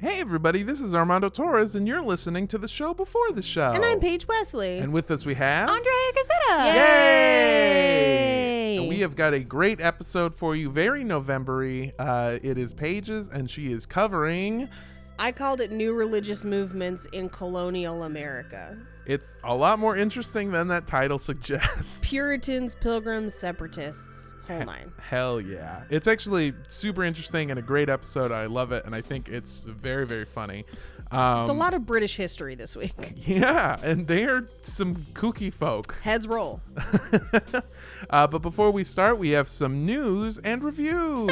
Hey, everybody, this is Armando Torres, and you're listening to the show before the show. And I'm Paige Wesley. And with us, we have. Andrea Gazzetta. Yay! And we have got a great episode for you, very November uh, It is Paige's, and she is covering. I called it New Religious Movements in Colonial America. It's a lot more interesting than that title suggests. Puritans, Pilgrims, Separatists. Whole nine. Hell yeah. It's actually super interesting and a great episode. I love it, and I think it's very, very funny. Um, It's a lot of British history this week. Yeah, and they are some kooky folk. Heads roll. uh, but before we start, we have some news and review.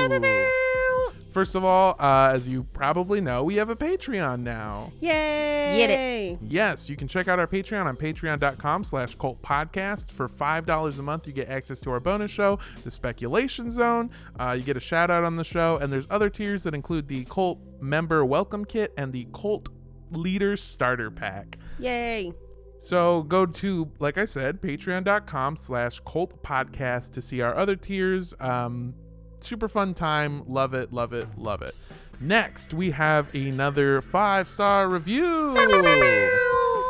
First of all, uh, as you probably know, we have a Patreon now. Yay! Get it. Yes, you can check out our Patreon on patreon.com slash cult podcast. For $5 a month, you get access to our bonus show, The Speculation Zone. Uh, you get a shout out on the show, and there's other tiers that include the cult member welcome kit and the cult leader starter pack. Yay! So go to, like I said, patreon.com slash cult podcast to see our other tiers. Um, super fun time. Love it, love it, love it. Next, we have another five star review.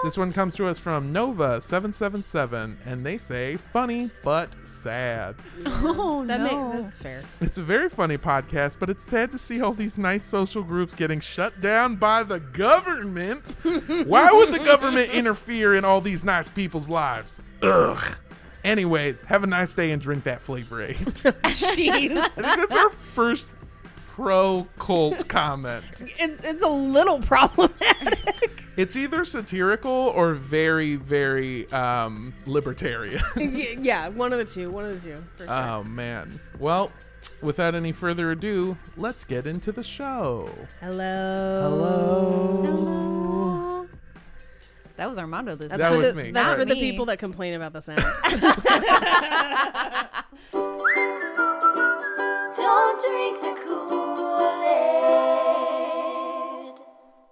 This one comes to us from Nova777, and they say, funny but sad. Oh That no. makes that's fair. It's a very funny podcast, but it's sad to see all these nice social groups getting shut down by the government. Why would the government interfere in all these nice people's lives? Ugh. Anyways, have a nice day and drink that flavor aid. Jeez. I think that's our first pro cult comment. it's it's a little problematic. It's either satirical or very, very um, libertarian. Y- yeah, one of the two. One of the two. For sure. oh, man. Well, without any further ado, let's get into the show. Hello. Hello. Hello. That was Armando this That's That for was the, me. That's Not for the people that complain about the sound. Don't drink the Kool-Aid.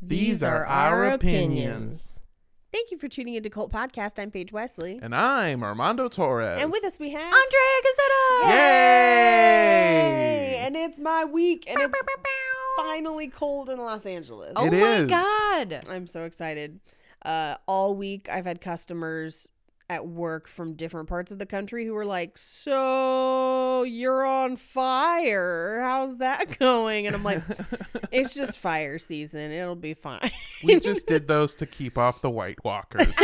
These are our opinions. Thank you for tuning into Cult Podcast. I'm Paige Wesley. And I'm Armando Torres. And with us we have Andrea Gazzetta. Yay! And it's my week, and it's finally cold in Los Angeles. Oh It my is. god. I'm so excited. Uh, all week, I've had customers at work from different parts of the country who were like, "So you're on fire? How's that going?" And I'm like, "It's just fire season. It'll be fine." we just did those to keep off the White Walkers.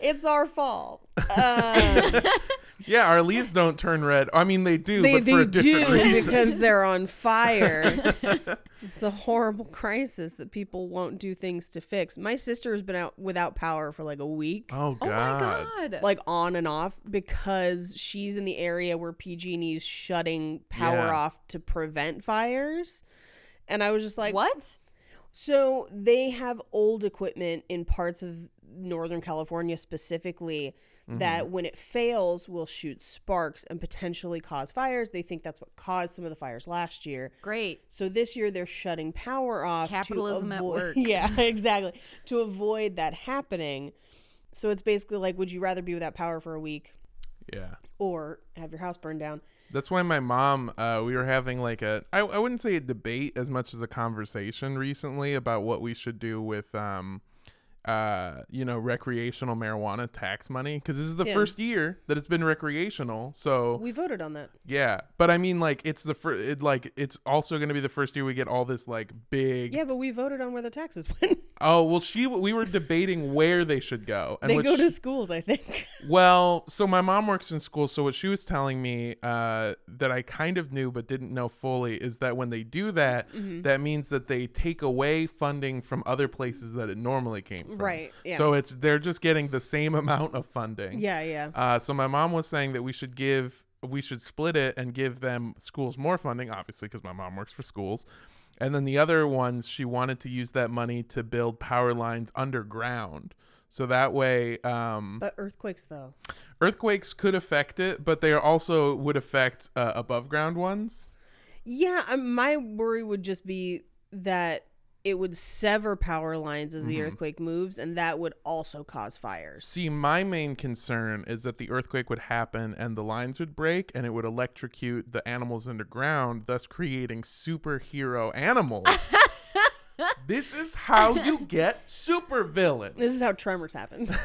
It's our fault. Um, yeah, our leaves don't turn red. I mean, they do, they but they for a different do reason. because they're on fire. it's a horrible crisis that people won't do things to fix. My sister has been out without power for like a week. oh, Oh my god. like on and off because she's in the area where PG&E's shutting power Yeah. off to prevent fires. And I was just like, what? So they have old equipment in parts of Northern California specifically Mm-hmm. that when it fails will shoot sparks and potentially cause fires. They think that's what caused some of the fires last year. Great. So this year they're shutting power off. to Capitalism at work. Yeah, exactly. to avoid that happening. So it's basically like, would you rather be without power for a week Yeah. or have your house burned down? That's why my mom, uh, we were having like a, I, I wouldn't say a debate as much as a conversation recently about what we should do with, um, uh, you know, recreational marijuana tax money because this is the Yeah. first year that it's been recreational. So We voted on that. yeah, but I mean, like, it's the first, it, like, it's also going to be the first year we get all this like big. Yeah, but we voted on where the taxes went. Oh well, she, we were debating where they should go, and they go to schools, I think. Well, so my mom works in school, so what she was telling me uh, that I kind of knew but didn't know fully is that when they do that, Mm-hmm. that means that they take away funding from other places that it normally came from. Right, yeah. So it's they're just getting the same amount of funding. yeah, yeah. Uh, so my mom was saying that we should give we should split it and give them schools more funding, obviously because my mom works for schools. And then the other ones, she wanted to use that money to build power lines underground. So that way, um, But earthquakes, though. earthquakes could affect it, but they also would affect uh, above ground ones. Yeah, um, my worry would just be that it would sever power lines as Mm-hmm. the earthquake moves, and that would also cause fires. See, my main concern is that the earthquake would happen and the lines would break and it would electrocute the animals underground, thus creating superhero animals. this is how you get supervillains. This is how tremors happened.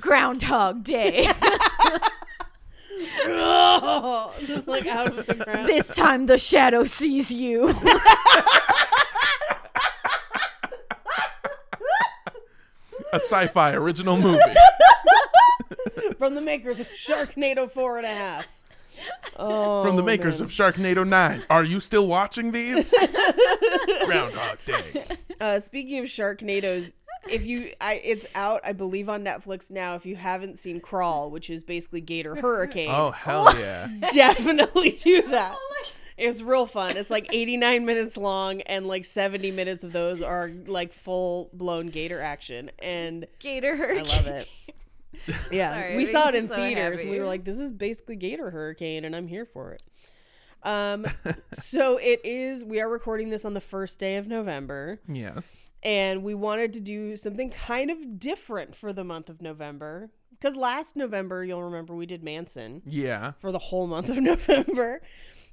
Groundhog Day. oh, just like out of the ground. this time the shadow sees you. A sci-fi original movie. From the makers of Sharknado four and a half. Oh, From the makers man. of Sharknado 9. Are you still watching these? Groundhog Day. Uh, speaking of Sharknadoes, if you, I, it's out, I believe, on Netflix now. If you haven't seen Crawl, which is basically Gator Hurricane, Oh, hell yeah. definitely do that. It's real fun. It's like 89 minutes long, and like 70 minutes of those are like full blown gator action, and Gator I hurricane. love it. Yeah, Sorry, we saw it in so theaters. and We were like, "This is basically Gator Hurricane," and I'm here for it. Um, so it is. We are recording this on the first day of November, Yes. And we wanted to do something kind of different for the month of November. Because last November, you'll remember we did Manson Yeah. for the whole month of November.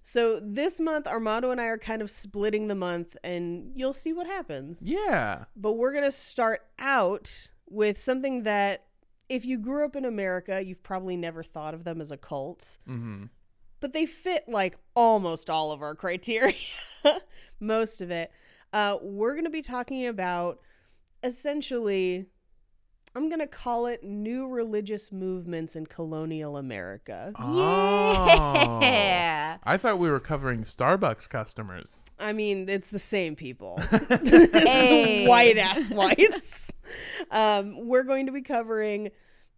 So this month, Armando and I are kind of splitting the month, and you'll see what happens. Yeah. But we're going to start out with something that, if you grew up in America, you've probably never thought of them as a cult, Mm-hmm. but they fit like almost all of our criteria, most of it. Uh, we're going to be talking about essentially. I'm going to call it new religious movements in colonial America. Oh. Yeah. I thought we were covering Starbucks customers. I mean, it's the same people. Hey. white ass whites. um, we're going to be covering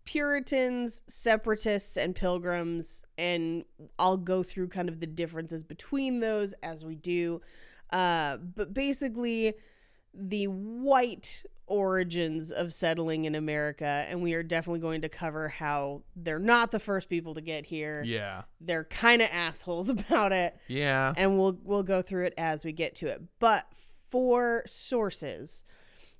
Puritans, separatists, and pilgrims, and I'll go through kind of the differences between those as we do. Uh, but basically, the white origins of settling in America, and we are definitely going to cover how they're not the first people to get here. Yeah. They're kind of assholes about it Yeah. and we'll we'll go through it as we get to it. But for sources,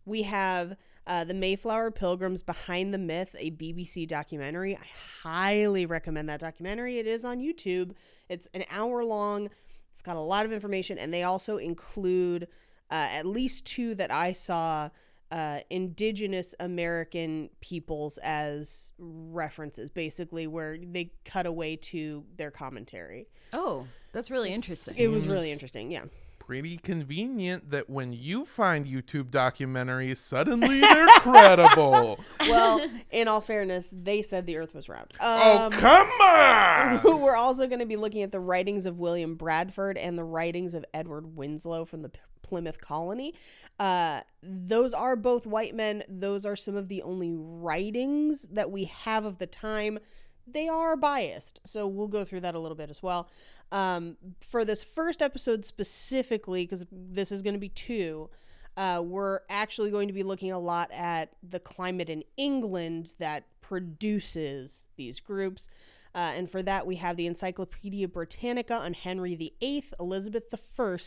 we have uh, the Mayflower Pilgrims Behind the Myth, a BBC documentary. I highly recommend that documentary. It is on YouTube. It's an hour long. It's got a lot of information, and they also include uh, at least two that I saw. Uh, indigenous American peoples as references, basically, where they cut away to their commentary. Oh, that's really interesting. It was really interesting, yeah. Pretty convenient that when you find YouTube documentaries, suddenly they're credible. Well, in all fairness, they said the Earth was round. oh, Um, come on! we're also going to be looking at the writings of William Bradford and the writings of Edward Winslow from the Plymouth Colony. Uh, those are both white men. Those are some of the only writings that we have of the time. They are biased, so we'll go through that a little bit as well. Um, for this first episode specifically, because this is going to be two, uh, we're actually going to be looking a lot at the climate in England that produces these groups. Uh, and for that, we have the Encyclopedia Britannica on Henry VIII, Elizabeth I,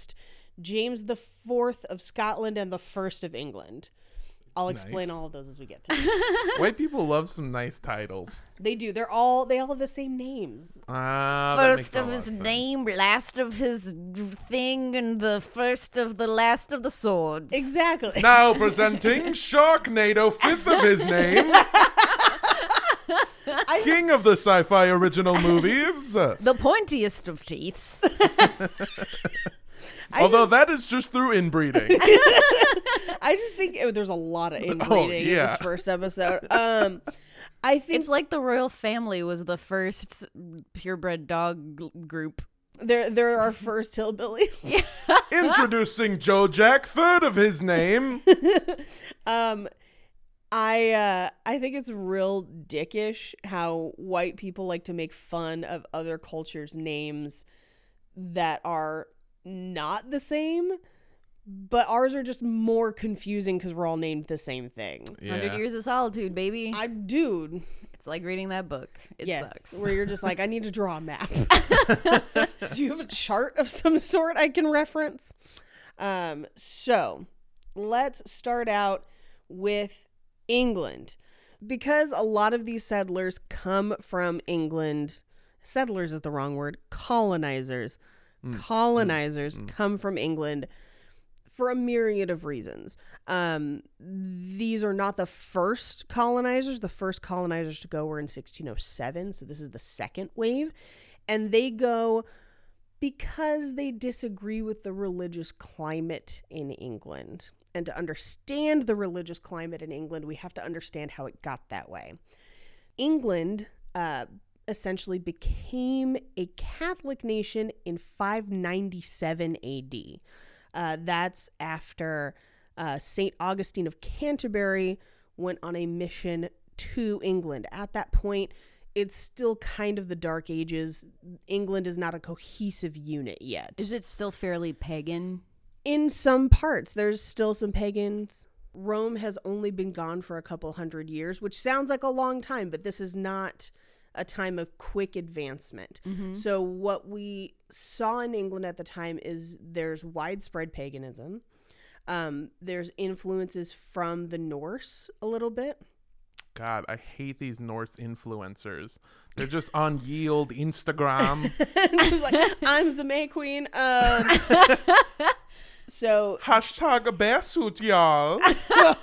James IV of Scotland, and the First of England. I'll explain Nice. all of those as we get through. White people love some nice titles. they do. They're all they all have the same names. Ah, that makes First a of lot his sense. name, last of his thing, and the first of the last of the swords. Exactly. Now presenting Sharknado, fifth of his name. King of the sci-fi original movies. The pointiest of teeths. I Although that is just through inbreeding. I just think oh, there's a lot of inbreeding in yeah. this first episode. Um, I think it's like the royal family was the first purebred dog g- group. they're they're our first hillbillies. Introducing Joe Jack, third of his name. Um, I uh, I think it's real dickish how white people like to make fun of other cultures' names that are not the same, but ours are just more confusing because we're all named the same thing. Hundred Years of Solitude, baby. I dude, it's like reading that book. It yes, sucks. where you're just like, I need to draw a map. Do you have a chart of some sort I can reference? Um, so let's start out with England. Because a lot of these settlers come from England, settlers is the wrong word, colonizers. Colonizers come from England for a myriad of reasons. Um, these are not the first colonizers. The first colonizers to go were in 1607. So this is the second wave. And they go because they disagree with the religious climate in England. And to understand the religious climate in England, we have to understand how it got that way. England uh, essentially became a Catholic nation in 597 AD. Uh, that's after uh, St. Augustine of Canterbury went on a mission to England. At that point, it's still kind of the Dark Ages. England is not a cohesive unit yet. Is it still fairly pagan? In some parts, there's still some pagans. Rome has only been gone for a couple hundred years, which sounds like a long time, but this is not a time of quick advancement. So, what we saw in England at the time is there's widespread paganism. Um, there's influences from the Norse a little bit. God, I hate these Norse influencers. They're just on Yield, Instagram. Like, I'm the May Queen. Um, so Hashtag a bear suit, y'all. oh.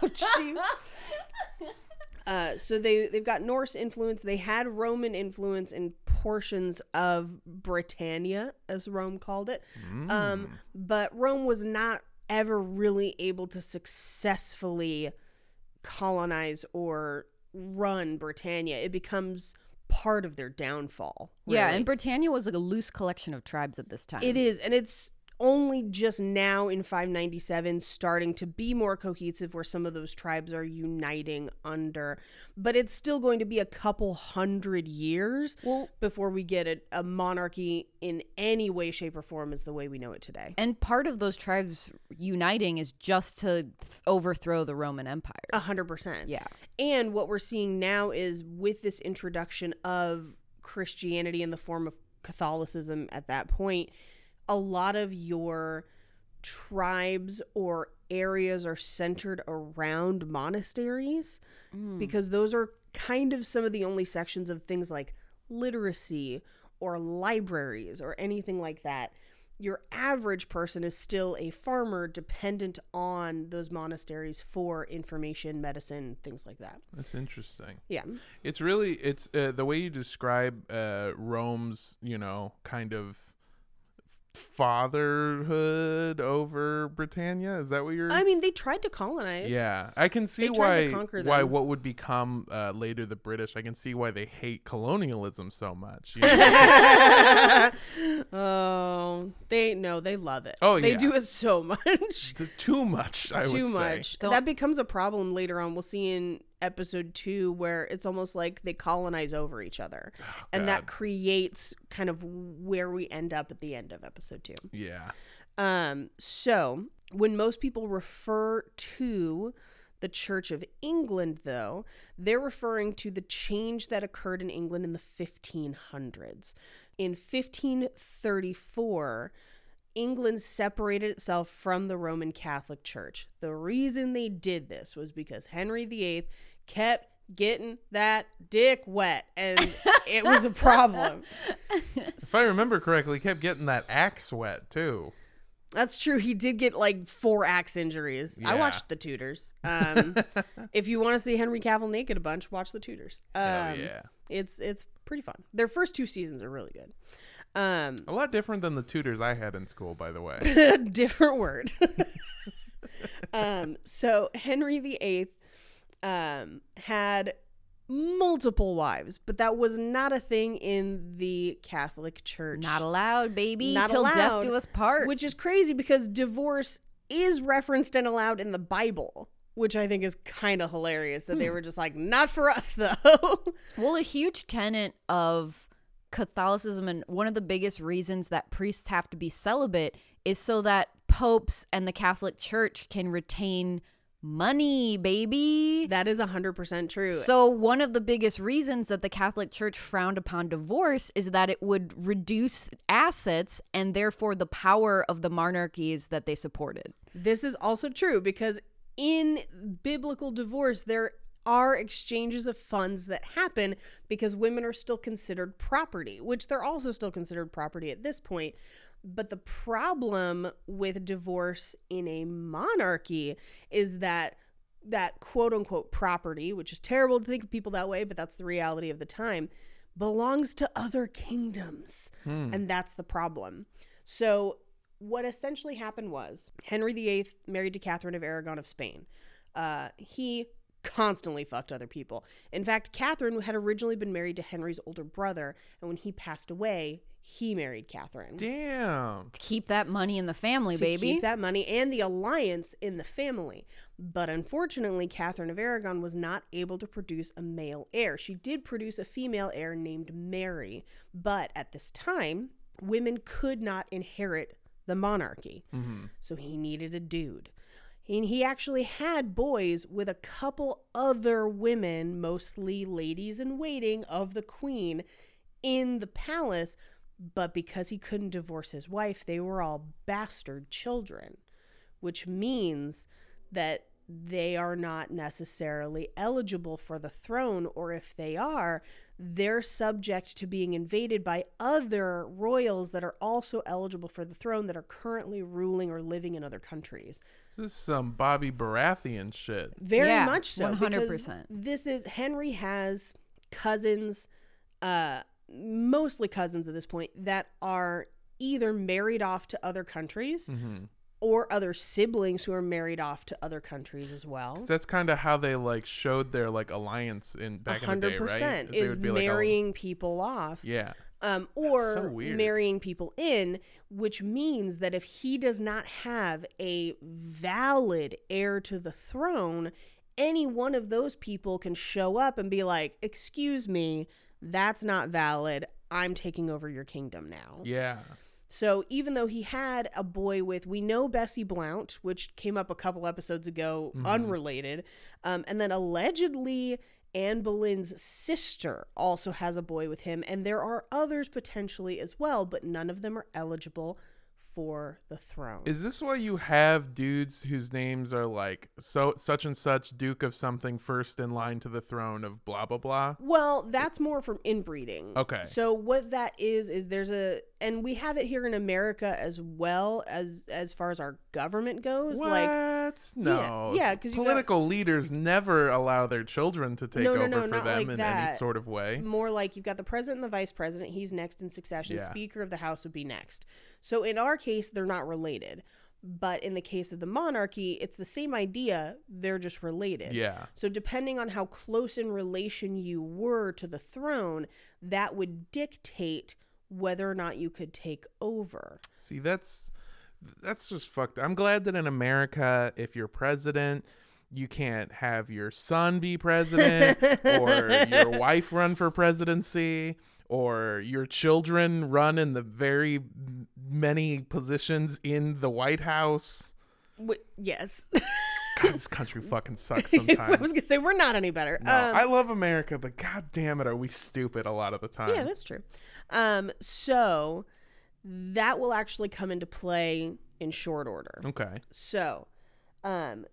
Uh, so they they've got Norse influence. They had Roman influence in portions of Britannia, as Rome called it. Um, but Rome was not ever really able to successfully colonize or run Britannia. It becomes part of their downfall. Yeah, and Britannia was like a loose collection of tribes at this time. It is, and it's only just now in 597 starting to be more cohesive where some of those tribes are uniting under but it's still going to be a couple hundred years Well- before we get a, a monarchy in any way shape or form as the way we know it today And part of those tribes uniting is just to th- overthrow the Roman Empire. a hundred percent yeah. And what we're seeing now is with this introduction of Christianity in the form of Catholicism at that point, a lot of your tribes or areas are centered around monasteries because those are kind of some of the only sections of things like literacy or libraries or anything like that. Your average person is still a farmer dependent on those monasteries for information, medicine, things like that. That's interesting. Yeah. It's really it's uh, the way you describe uh, Rome's, you know, kind of fatherhood over Britannia. Is that what you're? I mean, they tried to colonize. yeah, I can see They tried to why conquer why what would become uh, later the British. I can see why they hate colonialism so much. you know? oh, they no, they love it. Oh, they yeah. do it so much. T- too much. I Too would much. Don't- That becomes a problem later on. We'll see in episode two where it's almost like they colonize over each other, and that creates kind of where we end up at the end of episode two. Yeah. Um, so when most people refer to the Church of England, though, they're referring to the change that occurred in England in the 1500s. In 1534, England separated itself from the Roman Catholic Church. The reason they did this was because Henry VIII kept getting that dick wet, and it was a problem. If I remember correctly, he kept getting that axe wet too. That's true. He did get like four axe injuries. I watched the Tudors. Um, if you want to see Henry Cavill naked a bunch, watch the Tudors. Um, Hell yeah. It's it's pretty fun. Their first two seasons are really good. Um, A lot different than the tutors I had in school, by the way. different word. um, so Henry VIII um, had multiple wives, but that was not a thing in the Catholic Church. Not allowed, baby. Not till death allowed, do us part. Which is crazy because divorce is referenced and allowed in the Bible, which I think is kind of hilarious that they Hmm. were just like, not for us though. Well, a huge tenet of Catholicism and one of the biggest reasons that priests have to be celibate is so that popes and the Catholic Church can retain money, baby. That is 100% true. So, one of the biggest reasons that the Catholic Church frowned upon divorce is that it would reduce assets and therefore the power of the monarchies that they supported. This is also true because in biblical divorce, there are exchanges of funds that happen because women are still considered property, which they're also still considered property at this point. But the problem with divorce in a monarchy is that that quote unquote property, which is terrible to think of people that way, but that's the reality of the time, belongs to other kingdoms. And that's the problem. So, what essentially happened was Henry VIII married to Catherine of Aragon of Spain. Uh, he constantly fucked other people. In fact, Catherine had originally been married to Henry's older brother, and when he passed away, he married Catherine. Damn. To keep that money in the family, baby. to baby. keep that money and the alliance in the family. But unfortunately, Catherine of Aragon was not able to produce a male heir. She did produce a female heir named Mary, but at this time, women could not inherit the monarchy. Mm-hmm. So he needed a dude. And he actually had boys with a couple other women, mostly ladies in waiting of the queen, in the palace. But because he couldn't divorce his wife, they were all bastard children, which means that they are not necessarily eligible for the throne, or if they are, they're subject to being invaded by other royals that are also eligible for the throne that are currently ruling or living in other countries. This is some Bobby Baratheon shit. Very Yeah, much so. 100%. because This is Henry has cousins, uh, mostly cousins at this point, that are either married off to other countries Mm-hmm. or other siblings who are married off to other countries as well. that's kind of how they like showed their like alliance in back in the day, hundred right? percent is would be like, oh, marrying people off, yeah. Um, or so marrying people in, which means that if he does not have a valid heir to the throne, any one of those people can show up and be like, "Excuse me, that's not valid. I'm taking over your kingdom now." Yeah. So even though he had a boy with, we know Bessie Blount, which came up a couple episodes ago, unrelated, um, and then allegedly Anne Boleyn's sister also has a boy with him, and there are others potentially as well, but none of them are eligible for the throne. Is this why you have dudes whose names are like so such and such Duke of something first in line to the throne of blah blah blah? Well, that's more from inbreeding. Okay. So what that is is there's a and we have it here in America as well as as far as our government goes. What? Like no. yeah, 'cause you got- political leaders never allow their children to take No, no, over no, for them like in any sort of way. more like you've got the president and the vice president. He's next in succession. Yeah. Speaker of the House would be next. So in our case, they're not related. But in the case of the monarchy, it's the same idea. They're just related. Yeah. So depending on how close in relation you were to the throne, that would dictate whether or not you could take over. See, that's that's just fucked. I'm glad that in America, if you're president, you can't have your son be president or your wife run for presidency or your children run in the very many positions in the White House. Yes. God, this country fucking sucks sometimes. I was gonna say we're not any better. No, Um, I love America, but god damn it, are we stupid a lot of the time? Yeah, that's true. Um, so that will actually come into play in short order. okay. So, um,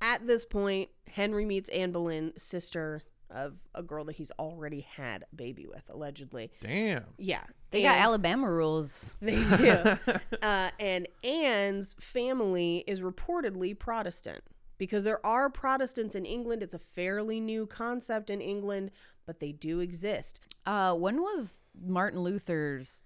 at this point, Henry meets Anne Boleyn, sister of a girl that he's already had a baby with, allegedly. Damn. Yeah, They got Alabama rules. They do. uh, and Anne's family is reportedly Protestant because there are Protestants in England. It's a fairly new concept in England, but they do exist. Uh, when was Martin Luther's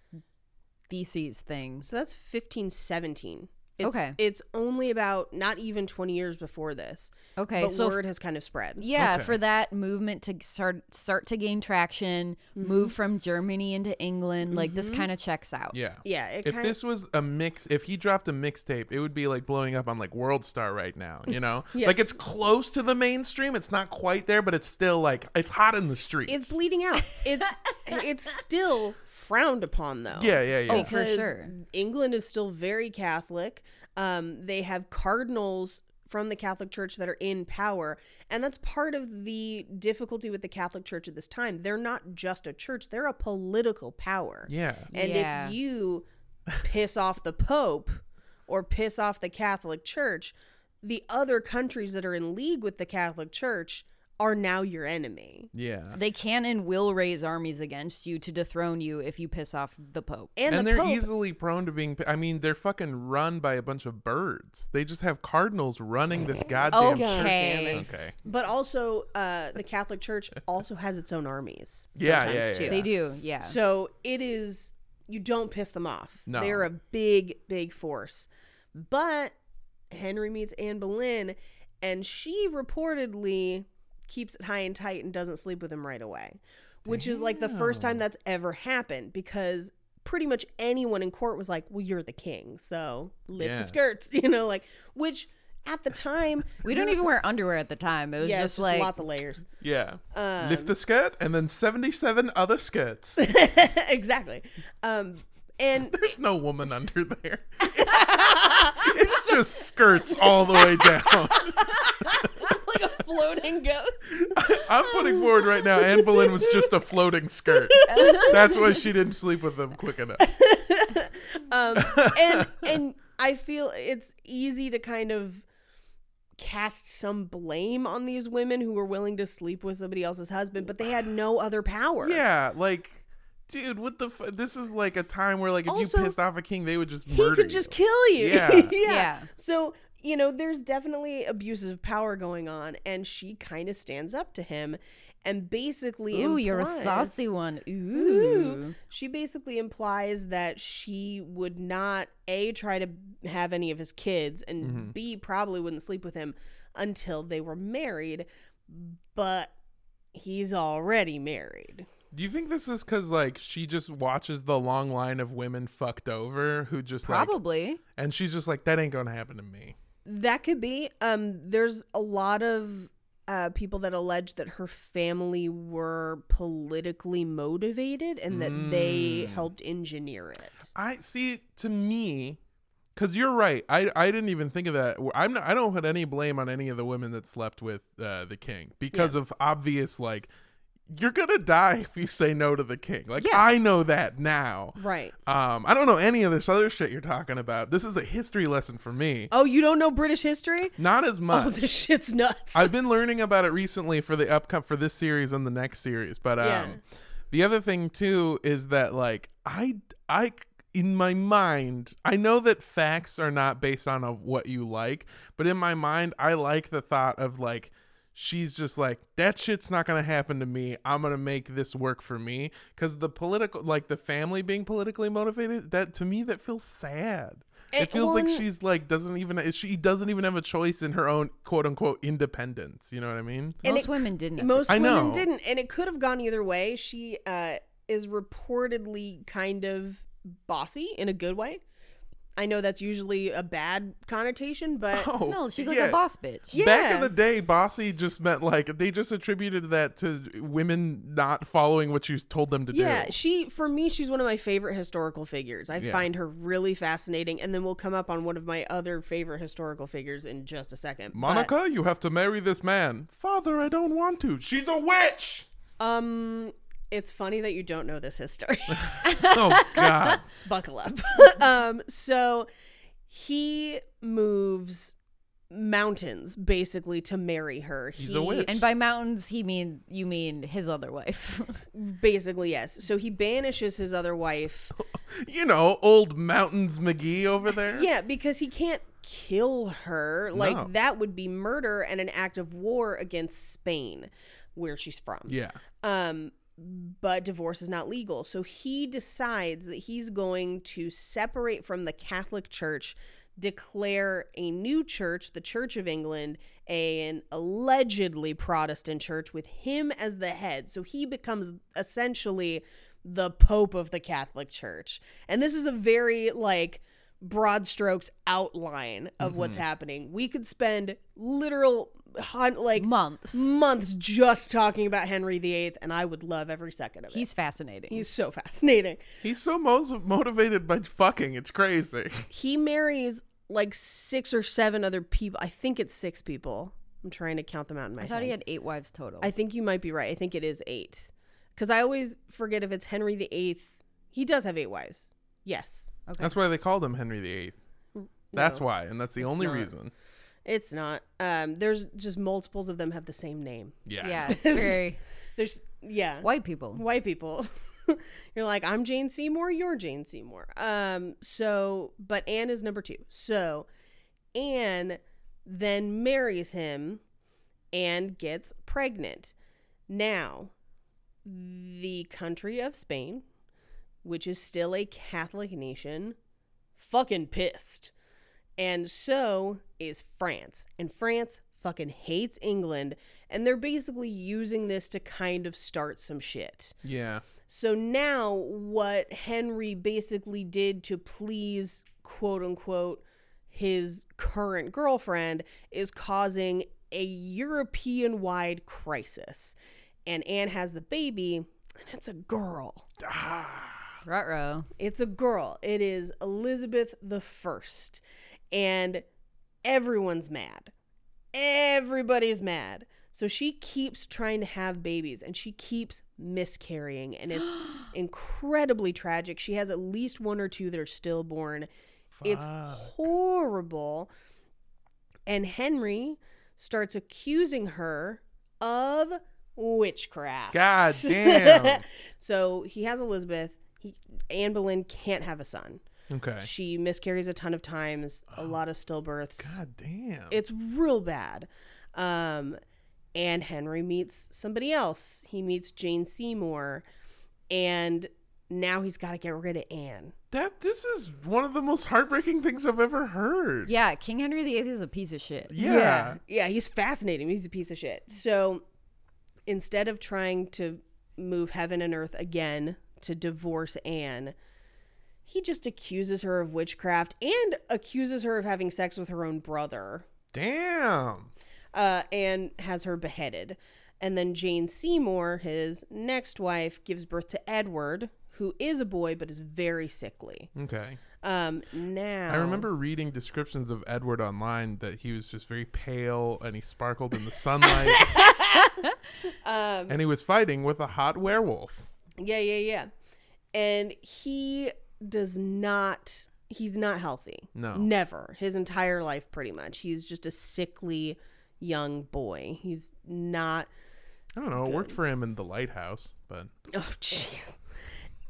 theses thing? So that's 1517. It's, Okay. It's only about not even 20 years before this. Okay, but so f- word has kind of spread. Yeah, Okay. for that movement to start start to gain traction, Mm-hmm. move from Germany into England, like this kind of checks out. Yeah. Yeah. It If kind this was a mix, if he dropped a mixtape, it would be like blowing up on like World Star right now. You know, Yeah. like it's close to the mainstream. It's not quite there, but it's still like it's hot in the streets. it's bleeding out. It's it's still frowned upon though. Yeah, yeah, yeah. Oh, for sure. England is still very Catholic. Um, they have cardinals from the Catholic Church that are in power, and that's part of the difficulty with the Catholic Church at this time. They're not just a church; they're a political power. yeah. And Yeah. if you piss off the Pope or piss off the Catholic Church, the other countries that are in league with the Catholic Church are now your enemy. Yeah. They can and will raise armies against you to dethrone you if you piss off the Pope. And, and the they're Pope, easily prone to being i mean they're fucking run by a bunch of birds they just have cardinals running this goddamn church Okay. okay but also uh, the Catholic Church also has its own armies. Yeah, sometimes, yeah, yeah, too. yeah. They do, yeah. So it is you don't piss them off. No. They're a big, big force. But Henry meets Anne Boleyn, and she reportedly keeps it high and tight and doesn't sleep with him right away. Which is like the first time that's ever happened because pretty much anyone in court was like, Well, you're the king, so lift Yeah. the skirts, you know, like which at the time we don't even wear underwear at the time. It was yeah, just, just like lots of layers. yeah Um, lift the skirt and then 77 other skirts exactly. Um and there's no woman under there it's, it's just skirts all the way down it's like a floating ghost. i'm putting forward right now anne boleyn was just a floating skirt that's why she didn't sleep with them quick enough um, and and I feel it's easy to kind of cast some blame on these women who were willing to sleep with somebody else's husband, but they had no other power. yeah like dude what the f- this is like a time where like if Also, you pissed off a king they would just murder. he murder could just you. kill you. Yeah. Yeah. So you know, there's definitely abuses of power going on, and she kind of stands up to him, and basically, Ooh, you're a saucy one. Ooh. Ooh. She basically implies that she would not a try to have any of his kids and Mm-hmm. b probably wouldn't sleep with him until they were married, but he's already married. Do you think this is because like she just watches the long line of women fucked over who just like, Probably. and she's just like, that ain't gonna happen to me. That could be. Um, there's a lot of uh, people that allege that her family were politically motivated and that they Mm. helped engineer it. I see. To me, because you're right. I I didn't even think of that. I'm not, I don't put any blame on any of the women that slept with uh, the king because of obvious like. You're gonna die if you say no to the king. Like Yeah. I know that now. Right. Um, I don't know any of this other shit you're talking about. This is a history lesson for me. Oh, you don't know British history? Not as much. Oh, this shit's nuts. I've been learning about it recently for the upcom for this series and the next series. But um, Yeah. the other thing too is that like I I in my mind I know that facts are not based on of what you like, but in my mind I like the thought of like she's just like that shit's not gonna happen to me i'm gonna make this work for me because the political like the family being politically motivated that to me that feels sad Eh, it feels like she's like doesn't even she doesn't even have a choice in her own quote unquote independence you know what i mean And Most it- women didn't. at Most I women know. didn't, and it could have gone either way. She uh, is reportedly kind of bossy in a good way. I know that's usually a bad connotation, but oh no, she's like yeah. a boss bitch. Yeah. Back in the day, bossy just meant like they just attributed that to women not following what you told them to do. yeah, do. she for me she's one of my favorite historical figures. I Yeah. find her really fascinating, and then we'll come up on one of my other favorite historical figures in just a second. But, Monica, you have to marry this man. Father, I don't want to. She's a witch. um, it's funny that you don't know this history. oh God. buckle up. um, so he moves mountains basically to marry her. He's he, a witch. And by mountains, he mean you mean his other wife. Basically, yes. So he banishes his other wife. You know, old Mountains McGee over there. yeah, because he can't kill her. Like No. that would be murder and an act of war against Spain, where she's from. Yeah. Um, but divorce is not legal. So he decides that he's going to separate from the Catholic Church, declare a new church, the Church of England, an allegedly Protestant church with him as the head. So he becomes essentially the Pope of the Catholic Church. And this is a very like broad strokes outline of what's mm-hmm. happening. We could spend literal hun- like Months. months just talking about Henry VIII, and I would love every second of it. He's fascinating. He's so fascinating. He's so mo- motivated by fucking. It's crazy. He marries like six or seven other people. I think it's six people. I'm trying to count them out in my head. I head. thought he had eight wives total. I think you might be right. I think it is eight. Because I always forget if it's Henry VIII. He does have eight wives. Yes. okay. That's why they called him Henry VIII. That's No, why, and that's the only not. reason. It's not. Um, there's just multiples of them have the same name. Yeah. yeah, it's very There's yeah. white people. white people. You're like, I'm Jane Seymour, you're Jane Seymour. Um, so but Anne is number two. So Anne then marries him and gets pregnant. Now, the country of Spain, which is still a Catholic nation, fucking pissed. And so is France. And France fucking hates England. And they're basically using this to kind of start some shit. Yeah. So now, what Henry basically did to please, quote unquote, his current girlfriend is causing a European wide crisis. And Anne has the baby, and it's a girl. Ah. Ruh-roh. It's a girl. It is Elizabeth the First, and everyone's mad. Everybody's mad. So she keeps trying to have babies, and she keeps miscarrying, and it's incredibly tragic. She has at least one or two that are stillborn. It's horrible. And Henry starts accusing her of witchcraft. God damn. so he has Elizabeth. He, Anne Boleyn can't have a son. Okay. She miscarries a ton of times, a lot of stillbirths. God damn. It's real bad. Um, and Henry meets somebody else. He meets Jane Seymour, and now he's got to get rid of Anne. that this is one of the most heartbreaking things I've ever heard. Yeah, King Henry VIII is a piece of shit. Yeah. yeah, yeah, he's fascinating. He's a piece of shit. So instead of trying to move heaven and earth again to divorce Anne, he just accuses her of witchcraft and accuses her of having sex with her own brother. Damn. uh, and has her beheaded. And then Jane Seymour, his next wife, gives birth to Edward, who is a boy but is very sickly. Okay. Um, now I remember reading descriptions of Edward online that he was just very pale and he sparkled in the sunlight. Um, and he was fighting with a hot werewolf. Yeah, yeah, yeah. And he does not. He's not healthy. No. never. His entire life, pretty much. He's just a sickly young boy. He's not. I don't know. It worked for him in the lighthouse, but Oh, jeez.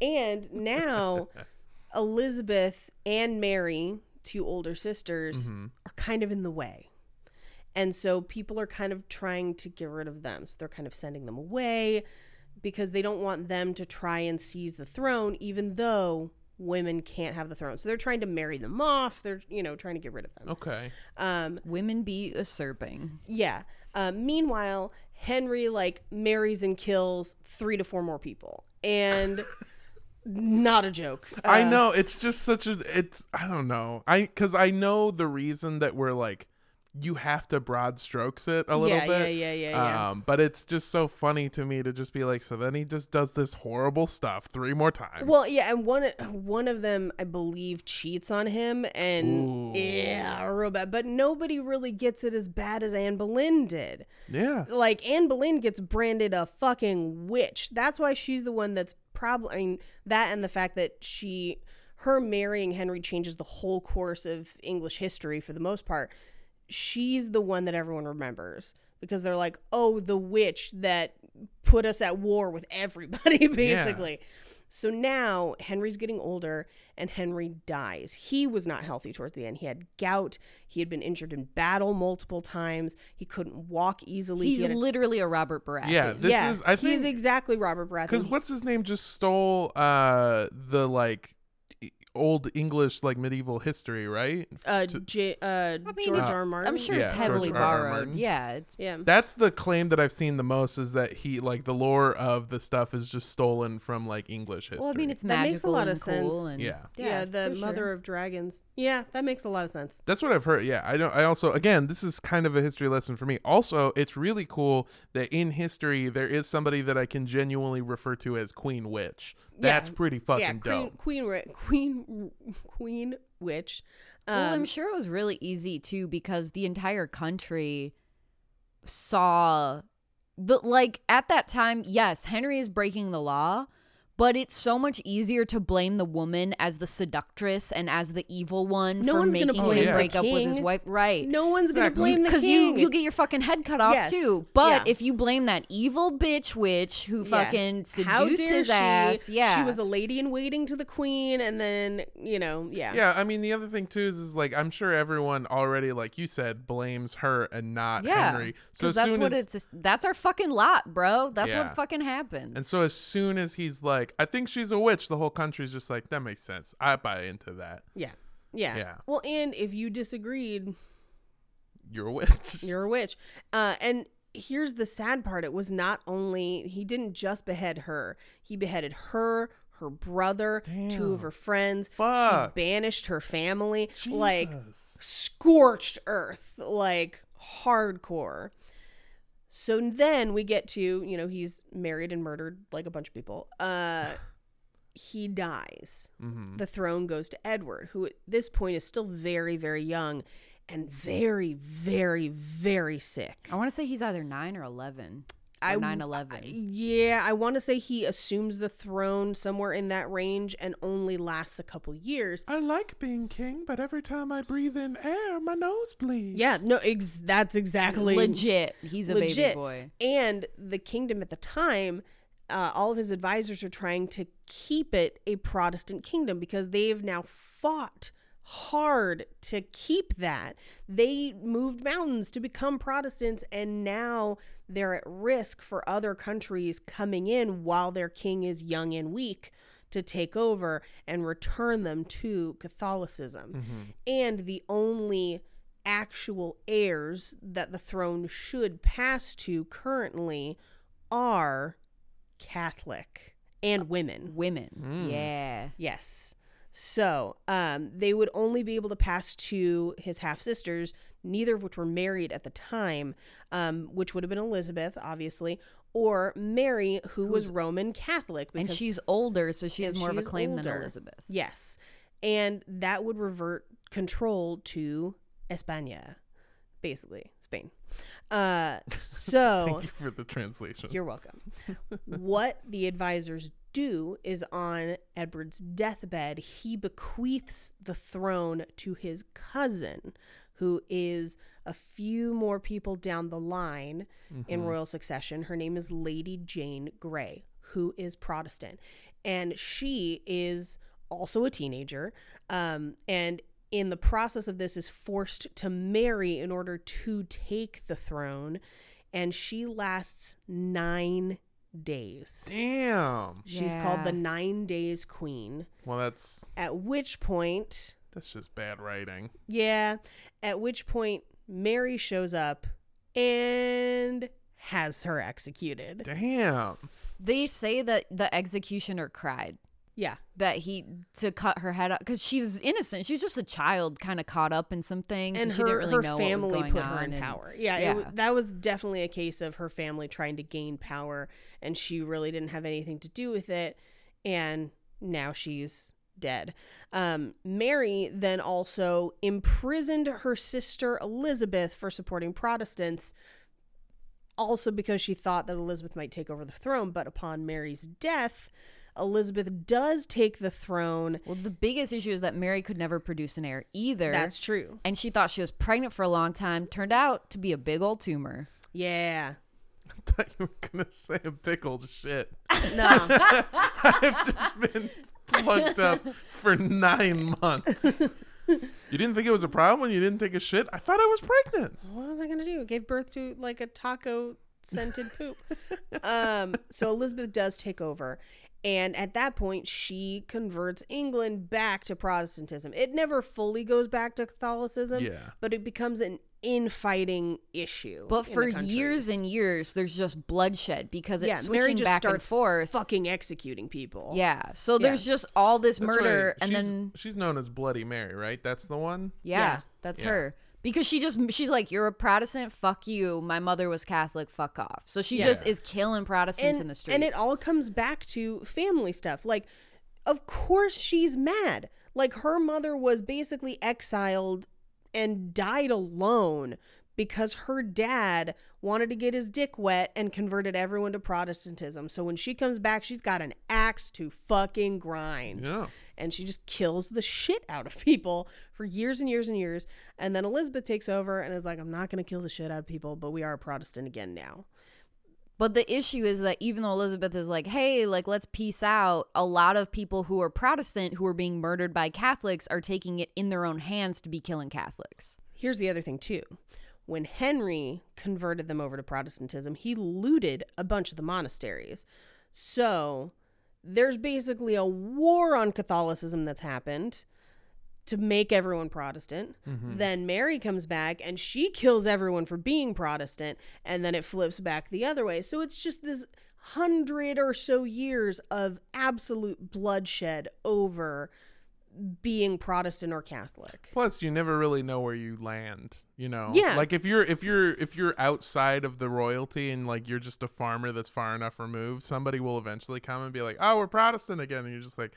And now Elizabeth and Mary, two older sisters, mm-hmm. are kind of in the way. And so people are kind of trying to get rid of them. So they're kind of sending them away because they don't want them to try and seize the throne, even though women can't have the throne. So they're trying to marry them off. They're, you know, trying to get rid of them. okay. Um, Women be usurping. yeah. Um, meanwhile, Henry like marries and kills three to four more people, and not a joke. I Uh, know it's just such a it's I don't know. I cuz I know the reason that we're like you have to broad strokes it a little Yeah, bit. yeah, yeah, yeah, yeah. Um but it's just so funny to me to just be like so then he just does this horrible stuff three more times. Well, yeah, and one one of them, I believe, cheats on him, and Ooh. yeah, real bad. But nobody really gets it as bad as Anne Boleyn did. yeah. Like Anne Boleyn gets branded a fucking witch. That's why she's the one that's probably. I mean, that and the fact that she, her marrying Henry changes the whole course of English history for the most part. She's the one that everyone remembers because they're like, oh, the witch that put us at war with everybody, basically. So now Henry's getting older and Henry dies. He was not healthy towards the end. He had gout. He had been injured in battle multiple times. He couldn't walk easily. He's he had a- literally a Robert Baratheon. Yeah, this yeah, is I think he's exactly Robert Baratheon. cuz what's his name just stole uh the like old English like medieval history, right? Uh, To- J- uh, I mean, George Uh, R. R. Martin. I'm sure Yeah, it's heavily R. R. borrowed. Yeah, it's Yeah. That's the claim that I've seen the most is that he like the lore of the stuff is just stolen from like English history. well, I mean, it's That makes a lot and of cool sense. and Yeah. Yeah, the mother sure. of dragons. Yeah, that makes a lot of sense. That's what I've heard. Yeah, I don't. I also, again, this is kind of a history lesson for me. Also, it's really cool that in history there is somebody that I can genuinely refer to as Queen Witch. That's Yeah. pretty fucking yeah, Queen, dope. Queen, Queen, Queen Witch. well, I'm Um, sure it was really easy too because the entire country saw the like at that time. Yes, Henry is breaking the law, but it's so much easier to blame the woman as the seductress and as the evil one No for one's gonna making blame him the break up with his wife. Right. no one's gonna blame the because you you get your fucking head cut off Yes. too. But Yeah. if you blame that evil bitch witch who fucking How seduced his she? ass, yeah, she was a lady in waiting to the queen, and then you know, yeah, Yeah, I mean the other thing too is, is like I'm sure everyone already, like you said, blames her and not yeah, Henry. So as that's soon what as, it's. That's our fucking lot, bro. That's Yeah. what fucking happens. and so as soon as he's like, I think she's a witch, the whole country's just like, that makes sense. I buy into that. yeah, yeah, Yeah. Well, and if you disagreed, You're a witch. you're a witch. Uh, and here's the sad part: it was not only he didn't just behead her; he beheaded her, her brother, two of her friends. Fuck. He banished her family, like scorched earth, like hardcore. So then we get to, you know, he's married and murdered like a bunch of people. Uh he dies. Mhm. The throne goes to Edward, who at this point is still very, very young and very, very, very sick. I want to say he's either nine or eleven. I- Or nine eleven. Yeah, I want to say he assumes the throne somewhere in that range and only lasts a couple years. I like being king, but every time I breathe in air, my nose bleeds. Yeah, no, ex- that's exactly Legit, he's a baby legit. boy. And the kingdom at the time, uh, all of his advisors are trying to keep it a Protestant kingdom because they've now fought hard to keep that. They moved mountains to become Protestants, and now they're at risk for other countries coming in while their king is young and weak to take over and return them to Catholicism. And the only actual heirs that the throne should pass to currently are Catholic and women. Women, Mm. yeah. Yes. So um, they would only be able to pass to his half sisters, neither of which were married at the time, um, which would have been Elizabeth, obviously, or Mary, who was Roman Catholic. And because- she's older, so she has more of a she's claim than. Elizabeth. Yes. And that would revert control to España, basically, Spain. Uh, so Thank you for the translation. you're welcome. what the advisors do is on Edward's deathbed, he bequeaths the throne to his cousin, who is a few more people down the line in royal succession. Her name is Lady Jane Grey, who is Protestant. And she is also a teenager. Um, and in the process of this is forced to marry in order to take the throne and she lasts nine days Damn. she's called the nine days queen Well, that's at which point that's just bad writing. yeah at which point mary shows up and has her executed Damn. They say that the executioner cried yeah that he to cut her head off because she was innocent. She was just a child, kind of caught up in some things, and and, she didn't really her know what was family going put her in and- power yeah, yeah. It, that was definitely a case of her family trying to gain power and she really didn't have anything to do with it and now she's dead um, mary then also imprisoned her sister elizabeth for supporting protestants also because she thought that elizabeth might take over the throne but upon mary's death elizabeth does take the throne Well, the biggest issue is that Mary could never produce an heir either. that's true and she thought she was pregnant for a long time. Turned out to be a big old tumor. yeah I thought you were gonna say a pickled shit. no I've just been plugged up for nine months. You didn't think it was a problem when you didn't take a shit? I thought I was pregnant. what was I gonna do? Gave birth to like a taco scented poop. um, so Elizabeth does take over, And at that point, she converts England back to Protestantism. It never fully goes back to Catholicism, Yeah. but it becomes an infighting issue. But in for years and years, there's just bloodshed because it's yeah, Mary switching just back and forth. fucking executing people. Yeah. So Yeah. there's just all this That's murder, right. and She's- then she's known as Bloody Mary, right? That's the one. yeah, Yeah. that's Yeah. her. Because she just she's like, you're a Protestant, fuck you. My mother was Catholic, fuck off. So she Yeah. just is killing Protestants and, in the streets. and it all comes back to family stuff. Like, of course she's mad. Like her mother was basically exiled and died alone because her dad wanted to get his dick wet and converted everyone to Protestantism. So when she comes back, she's got an axe to fucking grind. Yeah. And she just kills the shit out of people for years and years and years. And then Elizabeth takes over and is like, I'm not going to kill the shit out of people, but we are a Protestant again now. But the issue is that even though Elizabeth is like, hey, like, let's peace out, a lot of people who are Protestant who are being murdered by Catholics are taking it in their own hands to be killing Catholics. Here's the other thing, too. When Henry converted them over to Protestantism, he looted a bunch of the monasteries. So there's basically a war on Catholicism that's happened to make everyone Protestant. Mm-hmm. Then Mary comes back and she kills everyone for being Protestant, and then it flips back the other way. So it's just this hundred or so years of absolute bloodshed over being Protestant or Catholic. Plus, you never really know where you land. You know, Yeah. Like if you're if you're if you're outside of the royalty and like you're just a farmer that's far enough removed, somebody will eventually come and be like, "Oh, we're Protestant again," and you're just like,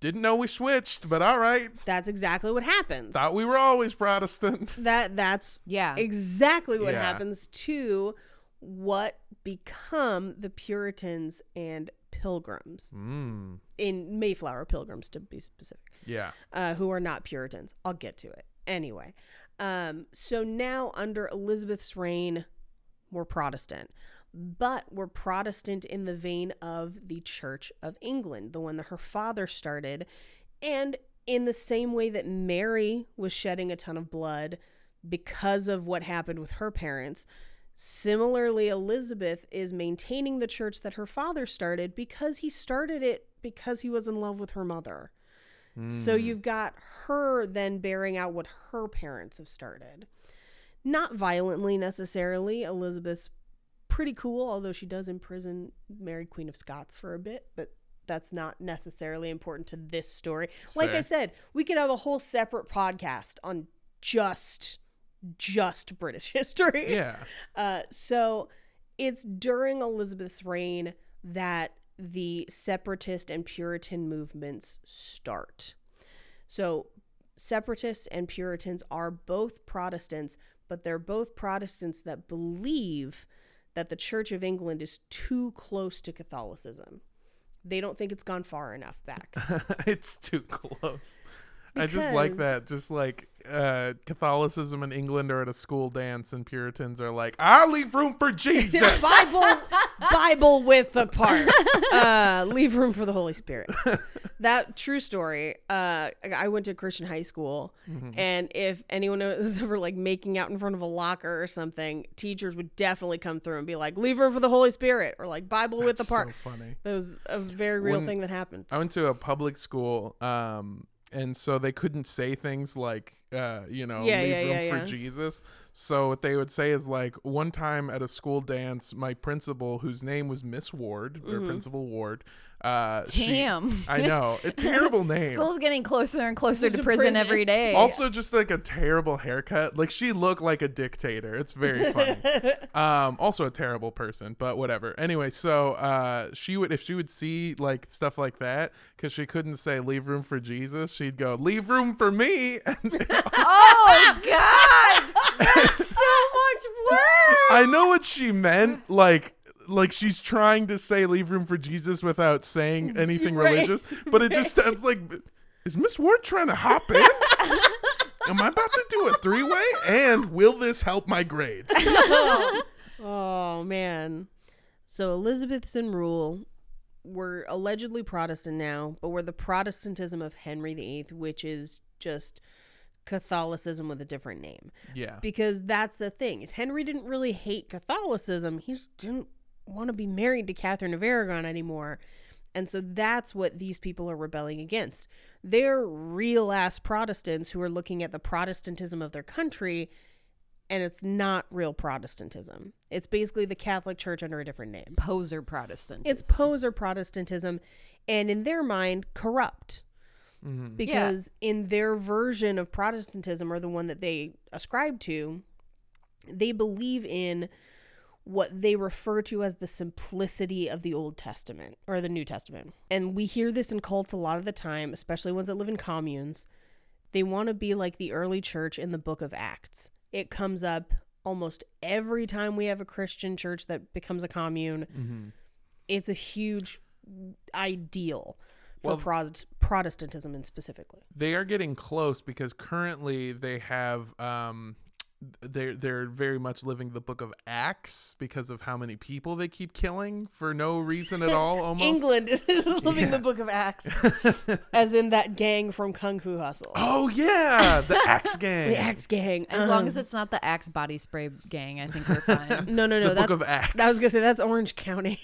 "Didn't know we switched, but all right. That's exactly what happens. Thought we were always Protestant." that that's Yeah. exactly what Yeah. happens to what become the Puritans and Pilgrims Mm. in Mayflower Pilgrims to be specific, Yeah. uh, who are not Puritans. I'll get to it anyway. Um, so now under Elizabeth's reign, we're Protestant, but we're Protestant in the vein of the Church of England, the one that her father started, and in the same way that Mary was shedding a ton of blood because of what happened with her parents. Similarly, Elizabeth is maintaining the church that her father started because he started it because he was in love with her mother. So you've got her then bearing out what her parents have started. Not violently necessarily. Elizabeth's pretty cool, although she does imprison Mary Queen of Scots for a bit, but that's not necessarily important to this story. like I said, we could have a whole separate podcast on just just British history. Yeah. Uh, so it's during Elizabeth's reign that the separatist and Puritan movements start. So separatists and Puritans are both Protestants, but they're both Protestants that believe that the Church of England is too close to Catholicism. They don't think it's gone far enough back. it's too close. I just like that. Just like uh, Catholicism in England are at a school dance, and Puritans are like, "I'll leave room for Jesus." Bible, Bible with the part. Uh, leave room for the Holy Spirit. That true story. Uh, I went to Christian high school, and if anyone was ever like making out in front of a locker or something, teachers would definitely come through and be like, "Leave room for the Holy Spirit," or like Bible with the part. So funny. That was a very real When- thing that happened. I went to a public school, um, and so they couldn't say things like, uh, you know, Yeah, leave yeah, room yeah, for. Jesus. So what they would say is like, one time at a school dance, my principal, whose name was Miss Ward, or Mm-hmm. Principal Ward, uh, she- Damn. I know, a terrible name. School's getting closer and closer to To prison, prison. every day. Also, just like a terrible haircut. Like she looked like a dictator. It's very funny. um, also a terrible person, but whatever. Anyway, so uh, she would if she would see like stuff like that because she couldn't say leave room for Jesus, she'd go leave room for me. Oh God, that's so much worse. I know what she meant. Like. Like she's trying to say leave room for Jesus without saying anything Right. religious, but it just sounds like is Miss Ward trying to hop in? Am I about to do a three way? And will this help my grades? Oh man. So Elizabeth's in rule. We're allegedly Protestant now, but we're the Protestantism of Henry VIII, which is just Catholicism with a different name. Yeah. Because that's the thing is Henry didn't really hate Catholicism. He just didn't want to be married to Catherine of Aragon anymore. And so that's what these people are rebelling against. They're real ass Protestants who are looking at the Protestantism of their country, and it's not real Protestantism. It's basically the Catholic Church under a different name. Poser Protestant. It's poser Protestantism, and in their mind, corrupt. Mhm. Because in their version of Protestantism, or the one that they ascribe to, they believe in what they refer to as the simplicity of the Old Testament or the New Testament. And we hear this in cults a lot of the time, especially ones that live in communes. They want to be like the early church in the book of Acts. It comes up almost every time we have a Christian church that becomes a commune. Mhm. It's a huge ideal for Well- Protestantism and specifically. they are getting close because currently they have um they're they're very much living the book of acts because of how many people they keep killing for no reason at all almost England is living Yeah. the book of Acts, as in that gang from Kung Fu Hustle. oh yeah the axe gang the Axe gang. as long as Um, it's not the Axe body spray gang, I think we're fine. no, no, no. the that's book of acts I was gonna say that's Orange County.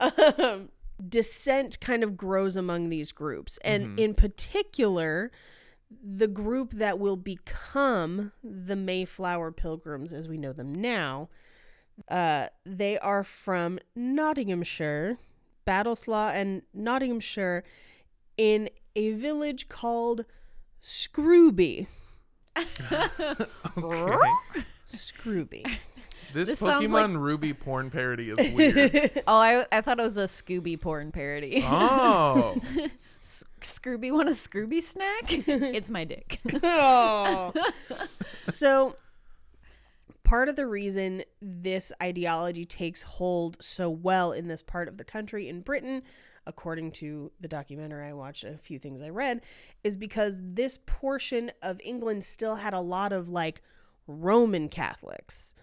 um, dissent kind of grows among these groups, and in particular, the group that will become the Mayflower Pilgrims as we know them now. Uh, they are from Nottinghamshire, Bassetlaw, and Nottinghamshire, in a village called Scrooby. okay. Scrooby. this, This sounds pokemon ruby porn parody is weird oh, I I thought it was a Scooby porn parody. oh S- Scooby want a Scooby snack? it's my dick. oh. so part of the reason this ideology takes hold so well in this part of the country in Britain according to the documentary I watched a few things I read is because this portion of England still had a lot of like Roman Catholics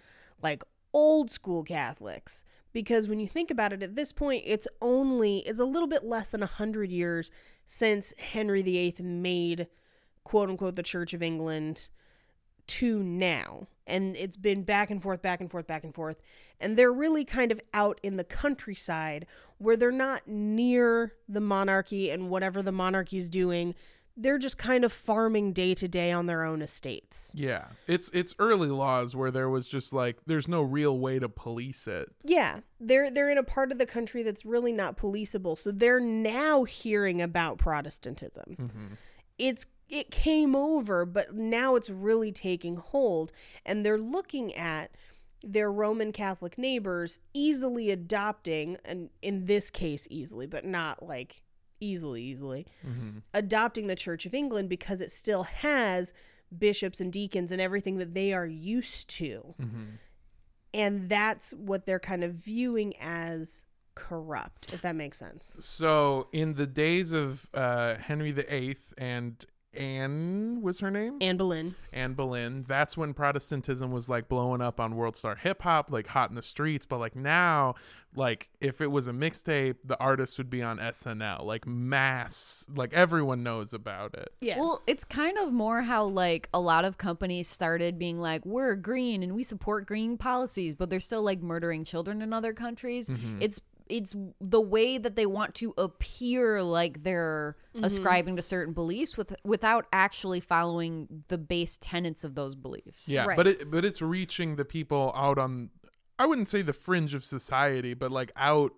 like old school Catholics because when you think about it at this point it's only it's a little bit less than 100 years since Henry VIII made quote unquote the Church of England to now. And it's been back and forth, back and forth, back and forth. And they're really kind of out in the countryside where they're not near the monarchy and whatever the monarchy is doing. They're just kind of farming day to day on their own estates. yeah it's it's early laws where there was just like there's no real way to police it Yeah, they're they're in a part of the country that's really not policeable. So they're now hearing about Protestantism. Mhm. It's it came over, but now it's really taking hold and they're looking at their Roman Catholic neighbors easily adopting and in this case easily, but not like easily easily Mhm. adopting the Church of England because it still has bishops and deacons and everything that they are used to Mhm. and that's what they're kind of viewing as corrupt if that makes sense So, in the days of uh, Henry VIII and Anne was her name, anne boleyn Anne Boleyn. That's when Protestantism was like blowing up on World Star Hip Hop, like hot in the streets. But like now, like if it was a mixtape, the artist would be on SNL, like mass, like everyone knows about it. yeah Well, it's kind of more how like a lot of companies started being like, we're green and we support green policies, but they're still like murdering children in other countries. Mm-hmm. It's it's the way that they want to appear like they're mm-hmm. ascribing to certain beliefs with without actually following the base tenets of those beliefs. Yeah, Right. but it but it's reaching the people out on, I wouldn't say the fringe of society, but like out.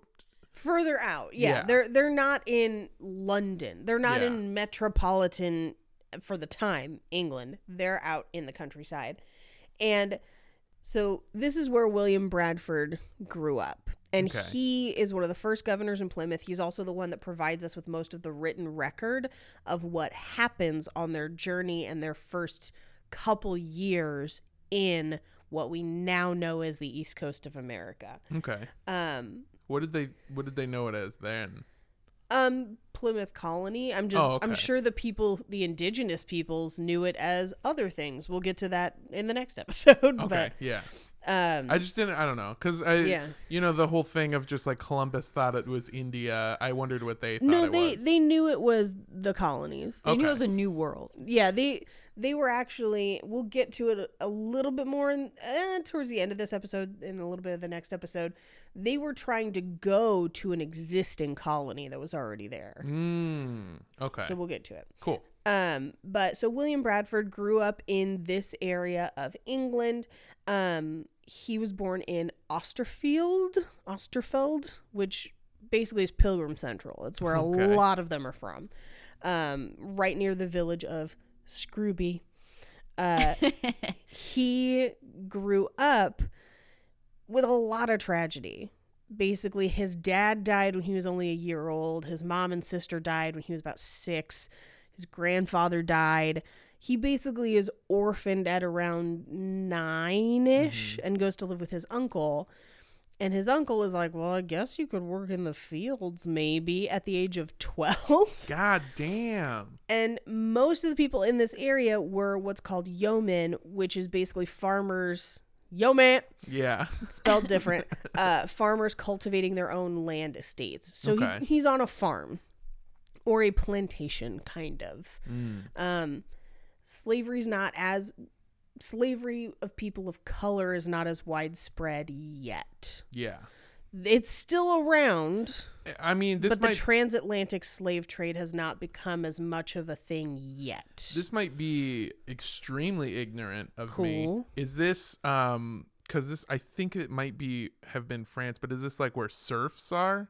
further out yeah, Yeah. they're they're not in london they're not Yeah. in metropolitan for the time england they're out in the countryside and so this is where william bradford grew up and Okay. he is one of the first governors in plymouth he's also the one that provides us with most of the written record of what happens on their journey and their first couple years in what we now know as the east coast of america Okay, um what did they what did they know it as then? Um, Plymouth Colony. I'm just. Oh, okay. I'm sure the people, the indigenous peoples, knew it as other things. We'll get to that in the next episode. Okay, yeah, Um, I just didn't. I don't know, cause I, Yeah. you know, the whole thing of just like Columbus thought it was India. I wondered what they thought no, it they was. they knew it was the colonies. They knew it was a new world. Yeah, they they were actually. We'll get to it a, a little bit more in, eh, towards the end of this episode, and a little bit of the next episode. They were trying to go to an existing colony that was already there. Mm, okay. So we'll get to it. cool. Um, but so William Bradford grew up in this area of England. Um, he was born in Austerfield, Osterfeld, which basically is Pilgrim Central. It's where Okay. a lot of them are from. Um, right near the village of Scrooby. Uh, he grew up with a lot of tragedy. Basically, his dad died when he was only a year old. His mom and sister died when he was about six. His grandfather died. He basically is orphaned at around nine ish and goes to live with his uncle. And his uncle is like, Well, I guess you could work in the fields maybe at the age of 12. God damn. And most of the people in this area were what's called yeomen, which is basically farmers. Yeoman, Yeah. spelled different. uh, farmers cultivating their own land estates. So Okay. he, he's on a farm or a plantation, kind of. Mm. Um, slavery's not as slavery of people of color is not as widespread yet. Yeah. It's still around, I mean, this but the transatlantic slave trade has not become as much of a thing yet. this might be extremely ignorant of me. Is this um because this I think it might be have been France, but is this like where serfs are?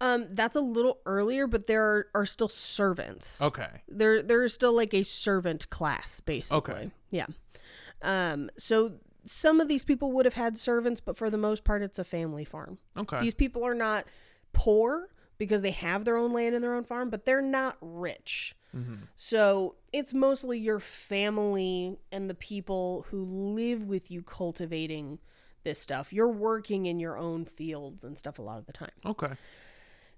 Um, that's a little earlier, but there are, are still servants. Okay. There there is still like a servant class, basically. Okay. Yeah. Um, so some of these people would have had servants, but for the most part, it's a family farm. Okay. These people are not poor because they have their own land and their own farm, but they're not rich. Mhm. So it's mostly your family and the people who live with you cultivating this stuff. You're working in your own fields and stuff a lot of the time. Okay.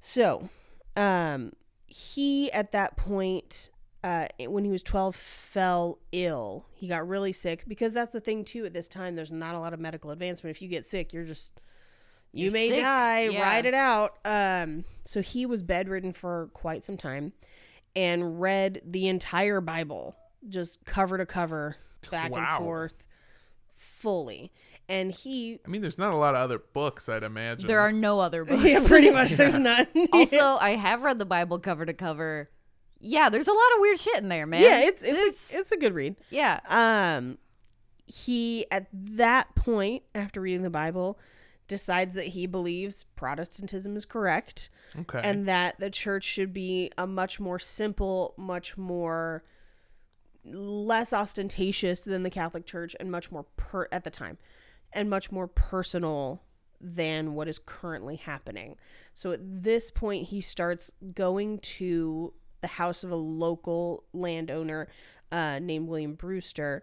So, um, he at that point, uh, when he was 12, fell ill. He got really sick because that's the thing too. At this time, there's not a lot of medical advancement. If you get sick, you're just you You're may sick, die. yeah. Ride it out. Um, so he was bedridden for quite some time, and read the entire Bible, just cover to cover, back Wow. and forth, fully. And he, I mean, there's not a lot of other books, I'd imagine. There are no other books. yeah, pretty much. There's none. also, I have read the Bible cover to cover. Yeah, there's a lot of weird shit in there, man. yeah, it's it's This- a, it's a good read. yeah. Um, he at that point, after reading the Bible, decides that he believes Protestantism is correct Okay. and that the church should be a much more simple, much more less ostentatious than the Catholic Church and much more per at the time and much more personal than what is currently happening. So at this point he starts going to the house of a local landowner uh, named William Brewster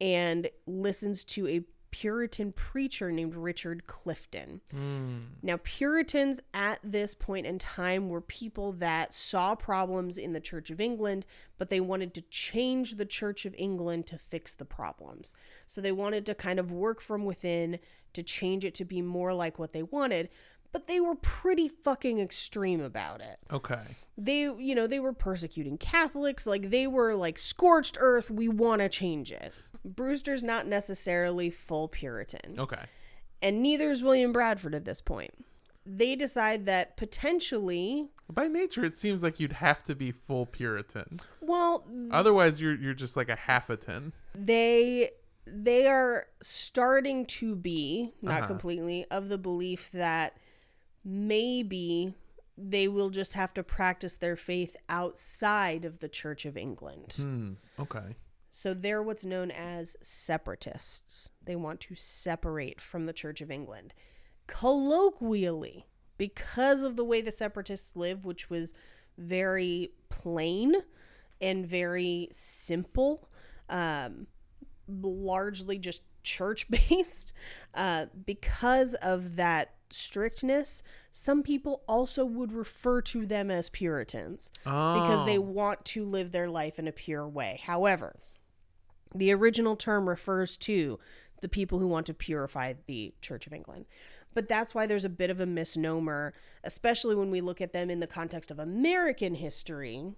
and listens to a Puritan preacher named Richard Clifton. Hmm. Now, Puritans at this point in time were people that saw problems in the Church of England, but they wanted to change the Church of England to fix the problems. So they wanted to kind of work from within to change it to be more like what they wanted, but they were pretty fucking extreme about it. okay. They, you know, they were persecuting Catholics, like they were like scorched earth, we want to change it. Brewster's not necessarily full Puritan Okay. and neither is William Bradford at this point. They decide that potentially, By nature, it seems like you'd have to be full Puritan. well, Otherwise, you're you're just like a half-a-ton. they they are starting to be not Uh-huh. completely of the belief that maybe they will just have to practice their faith outside of the Church of England. Hmm. Okay. So they're what's known as separatists. They want to separate from the Church of England. Colloquially, because of the way the separatists live, which was very plain and very simple, um, largely just church based, uh, because of that strictness, some people also would refer to them as Puritans because they Oh. want to live their life in a pure way. However, the original term refers to the people who want to purify the Church of England. But that's why there's a bit of a misnomer, especially when we look at them in the context of American history.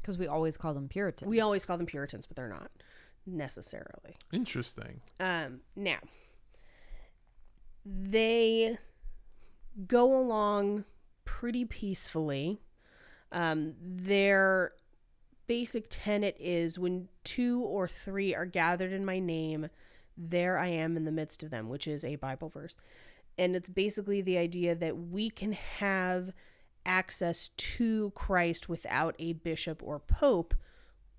Because we always call them Puritans. We always call them Puritans, but they're not necessarily. Interesting. Um, now, they go along pretty peacefully. Um, their basic tenet is when two or three are gathered in my name, there I am in the midst of them, which is a Bible verse. And it's basically the idea that we can have access to Christ without a bishop or pope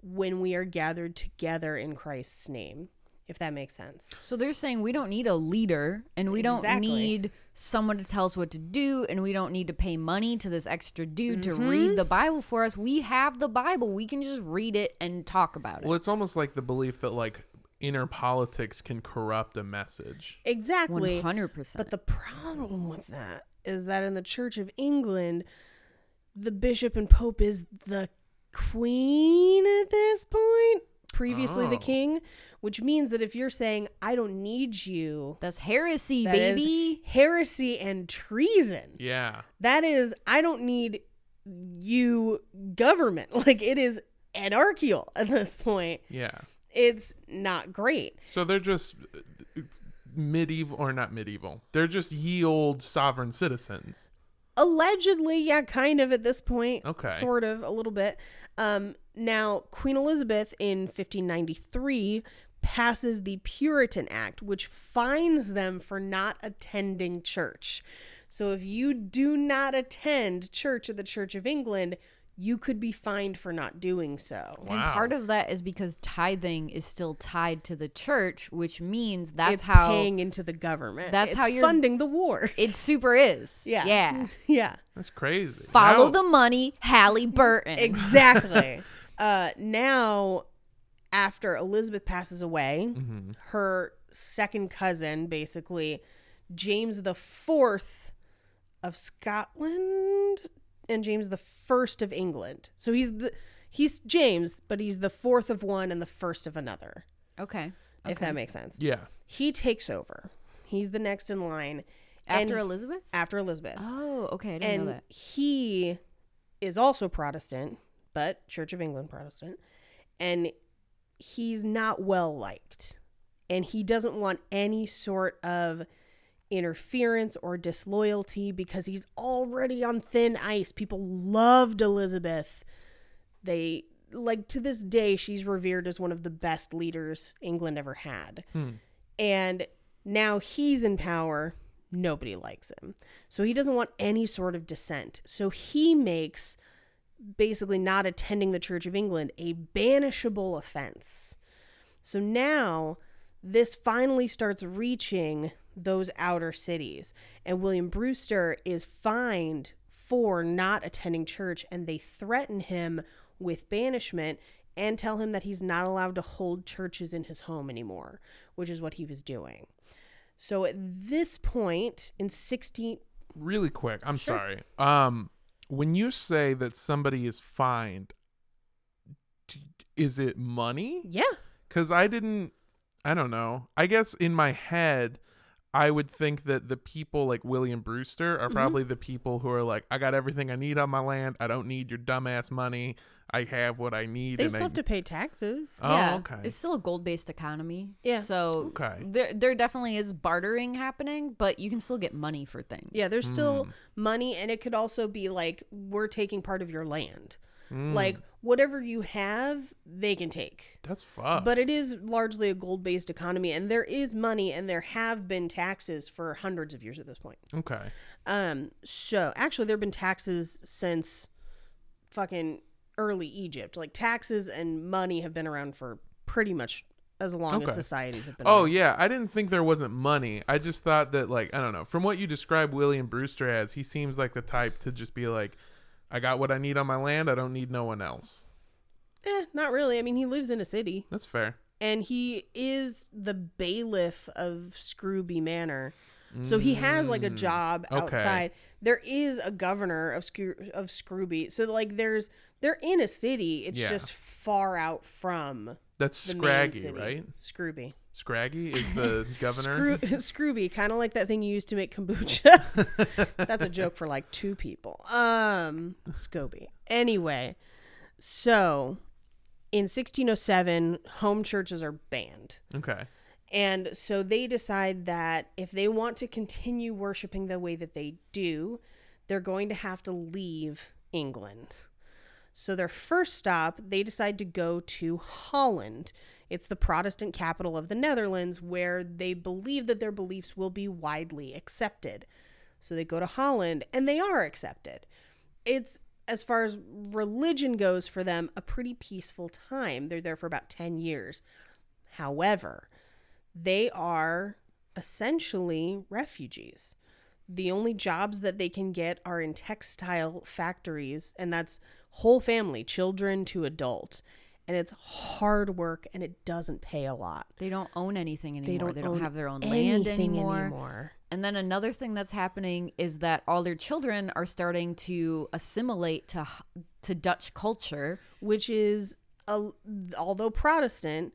when we are gathered together in Christ's name, if that makes sense. So they're saying we don't need a leader and we don't need someone to tell us what to do and we don't need to pay money to this extra dude to Mm-hmm. read the Bible for us. We have the Bible. We can just read it and talk about it. Well, it's almost like the belief that like inner politics can corrupt a message. Exactly. 100%. But the problem with that is that in the Church of England, the bishop and pope is the queen at this point, previously the Oh. king, which means that if you're saying, I don't need you, That's heresy, that is baby. heresy and treason. Yeah. That is, I don't need you, government. Like it is anarchical at this point. Yeah. It's not great. So they're just uh, medieval or not medieval. They're just ye old sovereign citizens. allegedly yeah kind of at this point Okay. sort of a little bit um now queen elizabeth in 1593 passes the puritan act which fines them for not attending church. So if you do not attend church at the church of england you could be fined for not doing so And part of that is because tithing is still tied to the church, which means that's how it's how paying into the government That's It's how you're- funding the wars it super is. yeah Yeah. yeah That's crazy. Follow Now- the money, Hallie Burton. Exactly. uh, now, after Elizabeth passes away, Mm-hmm. her second cousin, basically, James the Fourth of Scotland and James the First of England. So he's the he's James, but he's the fourth of one and the first of another. Okay. If that makes sense. Yeah. He takes over. He's the next in line After and- Elizabeth? after Elizabeth Oh, okay. I didn't and know that. he is also Protestant, but Church of England Protestant, and he's not well liked, and he doesn't want any sort of interference or disloyalty because he's already on thin ice. People loved Elizabeth. They like to this day she's revered as one of the best leaders England ever had. Hmm. And now he's in power, nobody likes him. So he doesn't want any sort of dissent. So he makes basically not attending the Church of England a banishable offense. So now this finally starts reaching those outer cities. And William Brewster is fined for not attending church, and they threaten him with banishment and tell him that he's not allowed to hold churches in his home anymore, which is what he was doing. So at this point in 16 Really quick. I'm sorry. Um, when you say that somebody is fined, is it money? yeah, Because I didn't. I don't know. I guess in my head, I would think that the people like William Brewster Mm-hmm. are probably the people who are like, I got everything I need on my land. I don't need your dumbass money. I have what I need. they and still I, have to pay taxes. Oh, yeah, okay. it's still a gold-based economy. Yeah. So Okay. there, there definitely is bartering happening, but you can still get money for things. Yeah, there's still Hmm. money, and it could also be like we're taking part of your land. Hmm. Like whatever you have, they can take. That's fucked. But it is largely a gold based economy, and there is money, and there have been taxes for hundreds of years at this point. okay. Um, so actually, there have been taxes since fucking early Egypt. Like taxes and money have been around for pretty much as long as Okay. societies have been. Oh around. yeah, I didn't think there wasn't money. I just thought that like I don't know. From what you describe William Brewster as, he seems like the type to just be like, I got what I need on my land. I don't need no one else. Eh, not really. I mean, he lives in a city. That's fair. and he is the bailiff of Scrooby Manor. So he has like a job Mm, okay. outside. There is a governor of Scroo- of Scrooby. So like there's They're in a city. It's Yeah. just far out from That's Scraggy, right? Scrooby. Scraggy is the governor. Scroo- Scrooby, kind of like that thing you used to make kombucha. That's a joke for like two people. Um, Scoby. Anyway, so in 1607, home churches are banned. Okay. And so they decide that if they want to continue worshiping the way that they do, they're going to have to leave England. So their first stop, they decide to go to Holland. It's the Protestant capital of the Netherlands where they believe that their beliefs will be widely accepted. So they go to Holland and they are accepted. It's as far as religion goes for them a pretty peaceful time. They're there for about 10 years. However, they are essentially refugees. The only jobs that they can get are in textile factories, and that's whole family, children to adult. And it's hard work and it doesn't pay a lot. They don't own anything anymore. They don't, they don't have their own land anymore. anymore. And then another thing that's happening is that all their children are starting to assimilate to to Dutch culture. which is a, although Protestant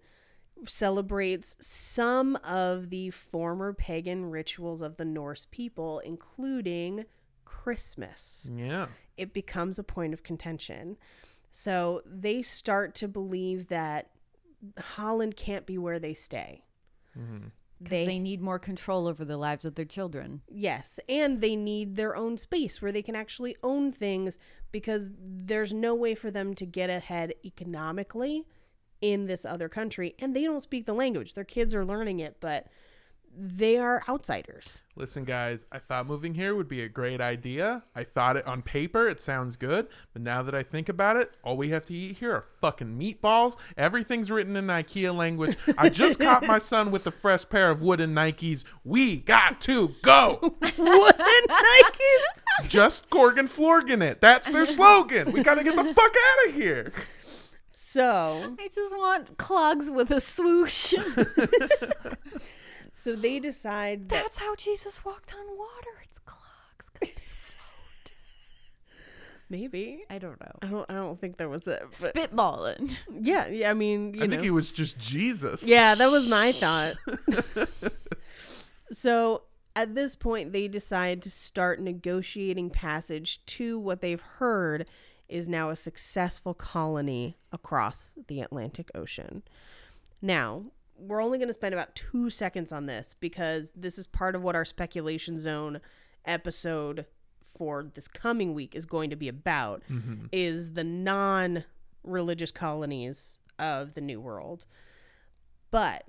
celebrates some of the former pagan rituals of the Norse people including Christmas. Yeah. It becomes a point of contention. So they start to believe that Holland can't be where they stay. Mm-hmm. Because they, need more control over the lives of their children. Yes, and they need their own space where they can actually own things because there's no way for them to get ahead economically in this other country and they don't speak the language. Their kids are learning it, but they are outsiders. Listen, guys, I thought moving here would be a great idea. I thought it on paper, it sounds good. But now that I think about it, all we have to eat here are fucking meatballs. Everything's written in IKEA language. I just caught my son with a fresh pair of wooden Nikes. We got to go. Wooden Nikes. Just Gorgon Florgan it. That's their slogan. We got to get the fuck out of here. So, I just want clogs with a swoosh. So they decide that That's how Jesus walked on water. It's clogs. 'cause they float. maybe I don't know. I don't I don't think that was it. But Spitballing. yeah, yeah, I mean, you I know. think he was just Jesus. Yeah, that was my thought. so at this point, they decide to start negotiating passage to what they've heard is now a successful colony across the Atlantic Ocean. Now, we're only going to spend about two seconds on this because this is part of what our speculation zone episode for this coming week is going to be about mm-hmm. is the non-religious colonies of the new world. But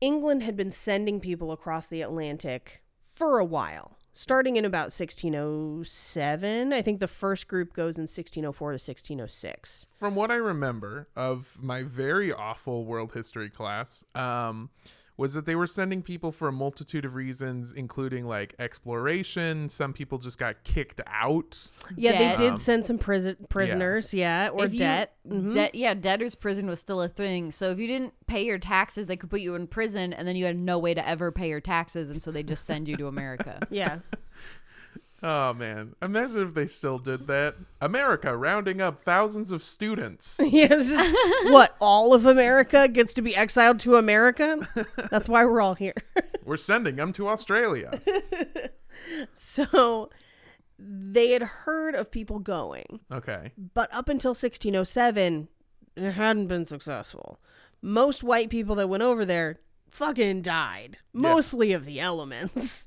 England had been sending people across the Atlantic for a while, starting in about 1607. I think the first group goes in 1604 to 1606. From what I remember of my very awful world history class, um, was that they were sending people for a multitude of reasons, including like exploration. Some people just got kicked out. Yeah, Debt. they did send some prison prisoners, yeah, or If you- debt. Mhm. Debt, yeah, debtor's prison was still a thing. So if you didn't pay your taxes, they could put you in prison, and then you had no way to ever pay your taxes, and so they just send you to America. yeah. Oh man, imagine if they still did that. America rounding up thousands of students. yeah, just what all of America gets to be exiled to America. That's why we're all here. We're sending them to Australia. so they had heard of people going. Okay. But up until 1607, it hadn't been successful. Most white people that went over there fucking died, mostly of the elements.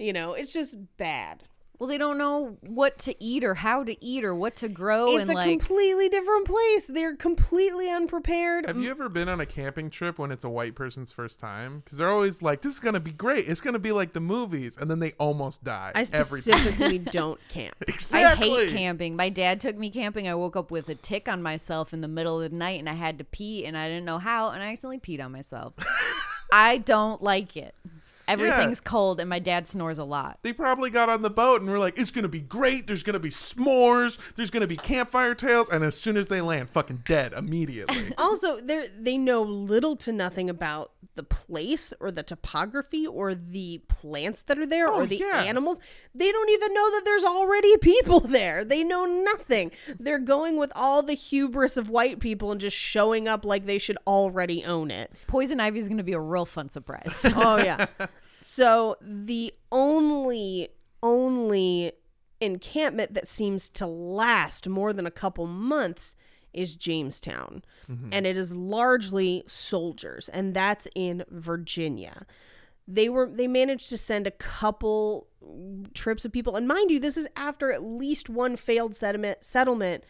You know, it's just bad. Well, they don't know what to eat or how to eat or what to grow, it's and a like completely different place. They're completely unprepared. Have you mm. ever been on a camping trip when it's a white person's first time? Because they're always like, "This is gonna be great. It's gonna be like the movies," and then they almost die. I every time. specifically don't camp. Exactly. I hate camping. My dad took me camping. I woke up with a tick on myself in the middle of the night, and I had to pee, and I didn't know how, and I accidentally peed on myself. I don't like it. Everything's cold and my dad snores a lot. They probably got on the boat and were like, "It's gonna be great. There's gonna be s'mores. There's gonna be campfire tales." And as soon as they land, fucking dead immediately. also they they know little to nothing about the place or the topography or the plants that are there Oh, or the yeah. animals they don't even know that there's already people there they know nothing they're going with all the hubris of white people and just showing up like they should already own it Poison ivy is going to be a real fun surprise. oh yeah so the only only encampment that seems to last more than a couple months is Jamestown. Mm-hmm. And it is largely soldiers and that's in Virginia. They were they managed to send a couple trips of people. And mind you this is after at least one failed settlement settlement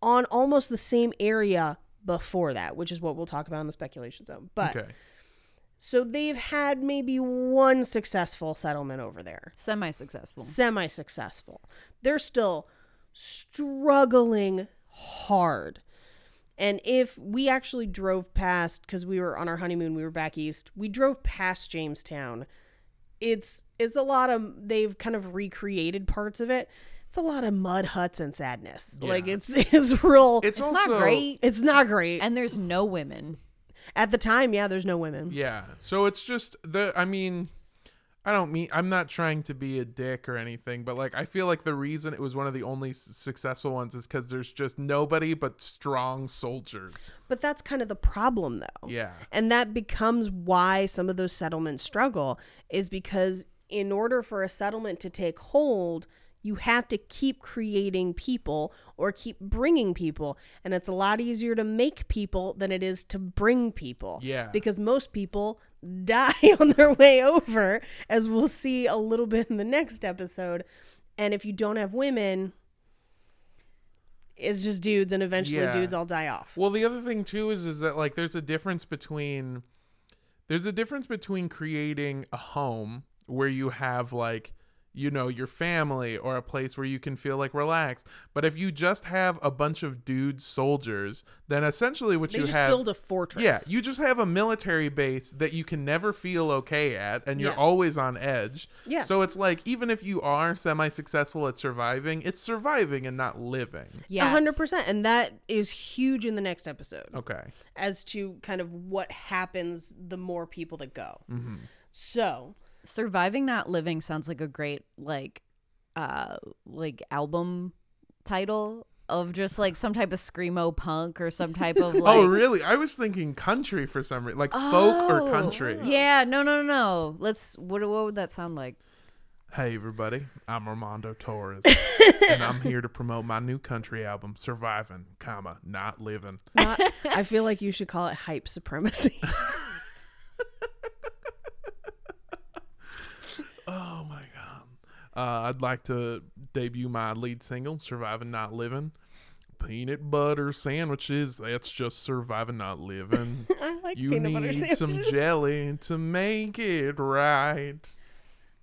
on almost the same area before that which is what we'll talk about in the speculation zone. But Okay. So they've had maybe one successful settlement over there. Semi successful. Semi successful. They're still struggling hard. And if we actually drove past because we were on our honeymoon, we were back east. We drove past Jamestown. It's it's a lot of they've kind of recreated parts of it. It's a lot of mud huts and sadness. Like it's it's real. It's, It's also, not great. it's not great. And there's no women. At the time, yeah, there's no women. Yeah. So it's just the. I mean, I don't mean. I'm not trying to be a dick or anything, but like I feel like the reason it was one of the only s- successful ones is because there's just nobody but strong soldiers. But that's kind of the problem though. Yeah. And that becomes why some of those settlements struggle is because in order for a settlement to take hold, you have to keep creating people or keep bringing people. And it's a lot easier to make people than it is to bring people. Yeah. Because most people die on their way over, as we'll see a little bit in the next episode. And if you don't have women, it's just dudes, and eventually Yeah. dudes all die off. Well, the other thing too is is that like there's a difference between there's a difference between creating a home where you have like you know your family or a place where you can feel like relaxed. But if you just have a bunch of dudes soldiers, then essentially what They you just have build a fortress. Yeah, you just have a military base that you can never feel okay at and you're Yeah. always on edge. Yeah. So it's like even if you are semi-successful at surviving, it's surviving and not living. Yeah. Hundred percent, and that is huge in the next episode Okay. as to kind of what happens the more people that go. Mm-hmm. So Surviving Not Living sounds like a great like uh like album title of just like some type of screamo punk or some type of like oh, really? I was thinking country for some reason, like folk or Oh. country. Yeah, no no no no. Let's what what would that sound like? Hey, everybody, I'm Armando Torres, and I'm here to promote my new country album, Surviving, comma, Not Living. not, I feel like you should call it hype supremacy. Oh my god. Uh, I'd like to debut my lead single, Surviving Not Living. Peanut butter sandwiches, that's just surviving not living. I like you peanut butter need some jelly to make it right.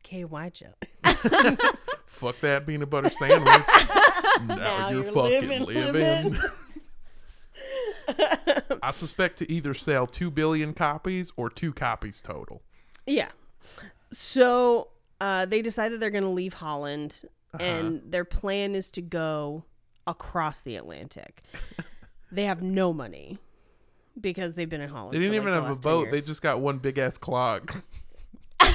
KY jelly. Fuck that peanut butter sandwich. now, Now you're, you're fucking living, living. living. I suspect to either sell 2 billion copies or two copies total. Yeah. So uh, they decide that they're going to leave Holland, Uh-huh. and their plan is to go across the Atlantic. they have no money because they've been in Holland. They didn't like, even the have a boat. They just got one big ass clog.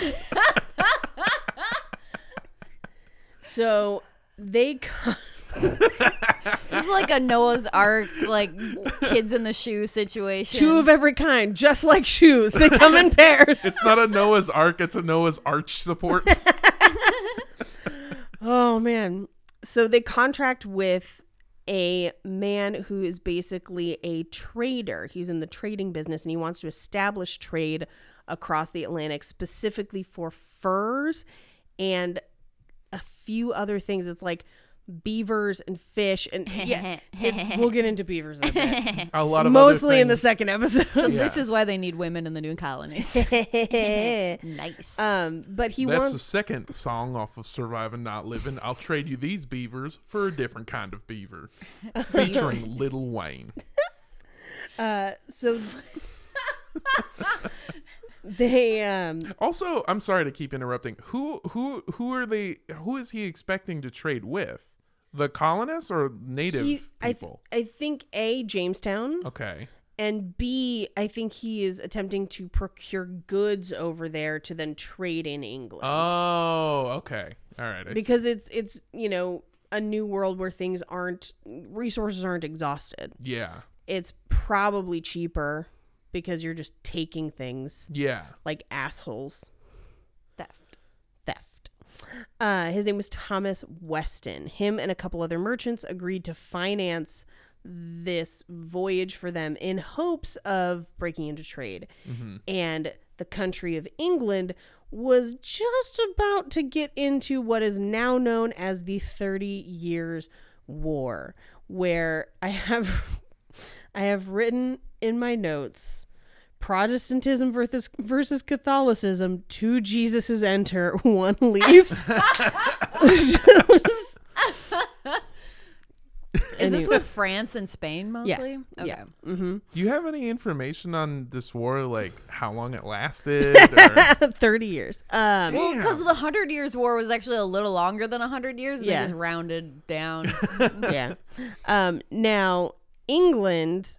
So they It's like a Noah's Ark like kids in the shoe situation. two of every kind, just like shoes. They come in pairs. It's not a Noah's Ark, it's a Noah's Arch support. Oh man. So they contract with a man who is basically a trader. He's in the trading business and he wants to establish trade across the Atlantic specifically for furs and a few other things. It's like beavers and fish and yeah, we'll get into beavers in a bit. A lot of other Mostly in the second episode. So Yeah. this is why they need women in the new colonies. nice. um, but he That's the second song off of Surviving Not Living. I'll trade you these beavers for a different kind of beaver. Featuring Little Wayne. Uh, so they um Also, I'm sorry to keep interrupting. Who who who are they? Who is he expecting to trade with? The colonists or native he, I, th- people? I think a Jamestown okay. and B I think he is attempting to procure goods over there to then trade in England. Oh, okay. All right. I see. because it's it's you know a new world where things aren't resources aren't exhausted. yeah, It's probably cheaper because you're just taking things yeah. like assholes. Uh, his name was Thomas Weston. Him and a couple other merchants agreed to finance this voyage for them in hopes of breaking into trade. And the country of England was just about to get into what is now known as the 30 Years' War, where I have I have written in my notes Protestantism versus versus Catholicism. Two Jesuses enter, one leaves. Is this with France and Spain Yes. mostly? Okay. Yeah. Mm-hmm. Do you have any information on this war, like how long it lasted? Or... Thirty years. Um, Damn. Because the Hundred Years' War was actually a little longer than hundred years. Yeah. They just rounded down. yeah. Um, now England,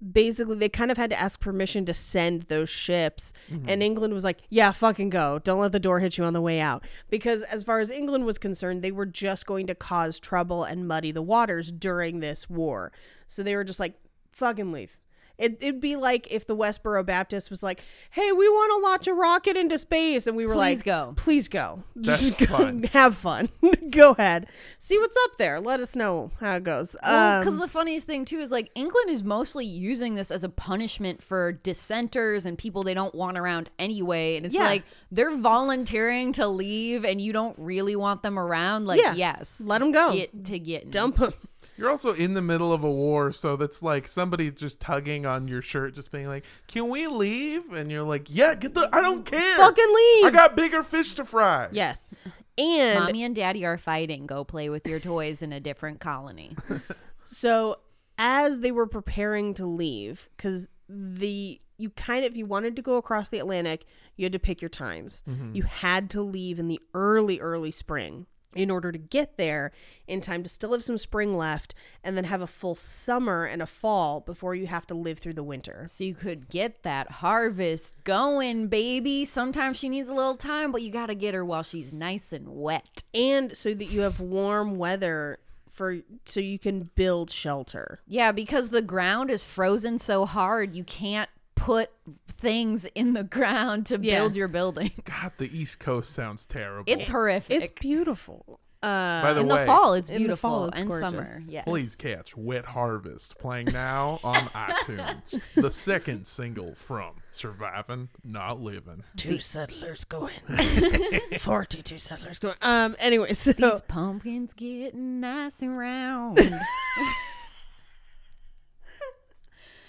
basically, they kind of had to ask permission to send those ships, and mm-hmm. England was like, "Yeah, fucking go! Don't let the door hit you on the way out." Because as far as England was concerned, they were just going to cause trouble and muddy the waters during this war, so they were just like, "Fucking leave." It, it'd be like if the Westboro Baptist was like, "Hey, we want to launch a rocket into space," and we were like, Please like, go. please go, That's Just go, fun. have fun, go ahead, see what's up there. Let us know how it goes." Because Um, the funniest thing too is like England is mostly using this as a punishment for dissenters and people they don't want around anyway. And it's Yeah. like they're volunteering to leave, and you don't really want them around. Like, Yeah. yes, them go. Get to get dump 'em. You're also in the middle of a war, so that's like somebody just tugging on your shirt, just being like, "Can we leave?" And you're like, "Yeah, get the. I don't mm, care. Fucking leave. I got bigger fish to fry." yes, and Mommy and Daddy are fighting. Go play with your toys in a different colony. So as they were preparing to leave, because the you kind of if you wanted to go across the Atlantic, you had to pick your times. Mm-hmm. You had to leave in the early, early spring in order to get there in time to still have some spring left and then have a full summer and a fall before you have to live through the winter. So you could get that harvest going, baby. Sometimes she needs a little time, but you got to get her while she's nice and wet. And so that you have warm weather for so you can build shelter. Yeah, because the ground is frozen so hard, you can't put things in the ground to Yeah. build your buildings. God, the East Coast sounds terrible. It's horrific. It's beautiful. Uh By the in way, the fall, it's in the beautiful, fall, it's and gorgeous. summer. Yes. please catch "Wet Harvest" playing now on iTunes. The second single from "Surviving, Not Living." two settlers going. 42 settlers going. Um anyway, so These pumpkins getting nice and round.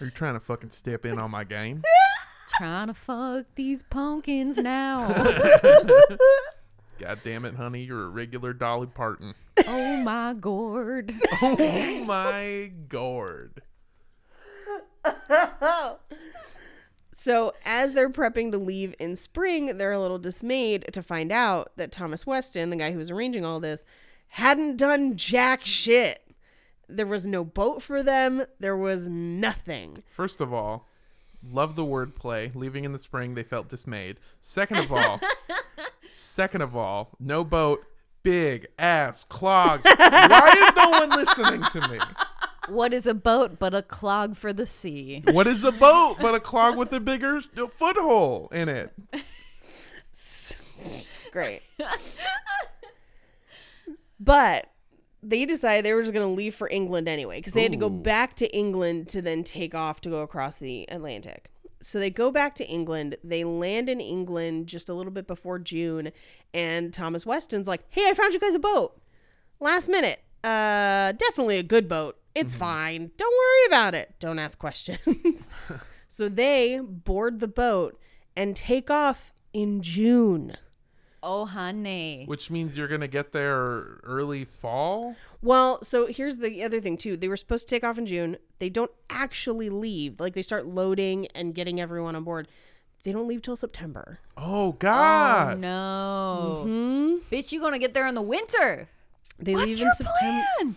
Are you trying to fucking step in on my game? Trying to fuck these pumpkins now. God damn it, honey, you're a regular Dolly Parton. oh my gourd. Oh my god. So, as they're prepping to leave in spring, they're a little dismayed to find out that Thomas Weston, the guy who was arranging all this, hadn't done jack shit. There was no boat for them, there was nothing. First of all, love the wordplay. Leaving in the spring, they felt dismayed. Second of all, second of all, no boat, big ass clogs. Why is no one listening to me? What is a boat but a clog for the sea? What is a boat but a clog with a bigger foothole in it? Great. but they decided they were just going to leave for England anyway because they had to go back to England to then take off to go across the Atlantic. So they go back to England. They land in England just a little bit before June, and Thomas Weston's like, "Hey, I found you guys a boat. Last minute. Uh, definitely a good boat. It's fine. Don't worry about it. Don't ask questions." so they board the boat and take off in June. Oh, honey. Which means you're gonna get there early fall. Well, so here's the other thing too. They were supposed to take off in June. They don't actually leave. Like they start loading and getting everyone on board. they don't leave till September. Oh Oh God. no. Hmm. Bitch, you gonna get there in the winter. They What's leave your in September. plan?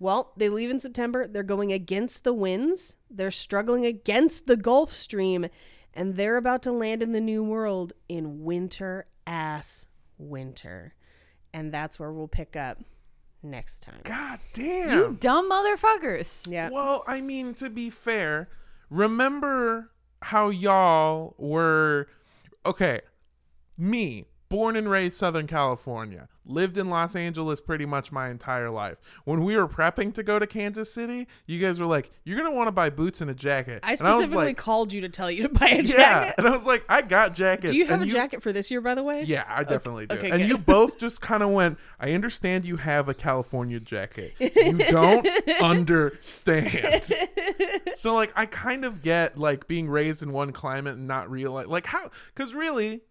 Well, they leave in September. They're going against the winds. They're struggling against the Gulf Stream, and they're about to land in the New World in winter ass winter. And that's where we'll pick up next time. God damn. You dumb motherfuckers. Yeah. Well, I mean, to be fair, remember how y'all were okay. Me, born and raised Southern California, lived in Los Angeles pretty much my entire life. When we were prepping to go to Kansas City, you guys were like, "You're gonna want to buy boots and a jacket." I and I was specifically like, called you to tell you to buy a "Yeah," jacket. and I was like, "I got jackets." Do you have and a jacket for this year, by the way? Yeah, I definitely do. okay, and good. you both just kind of went, I understand you have a California jacket. You don't understand. so like I kind of get like being raised in one climate and not realize like how cuz really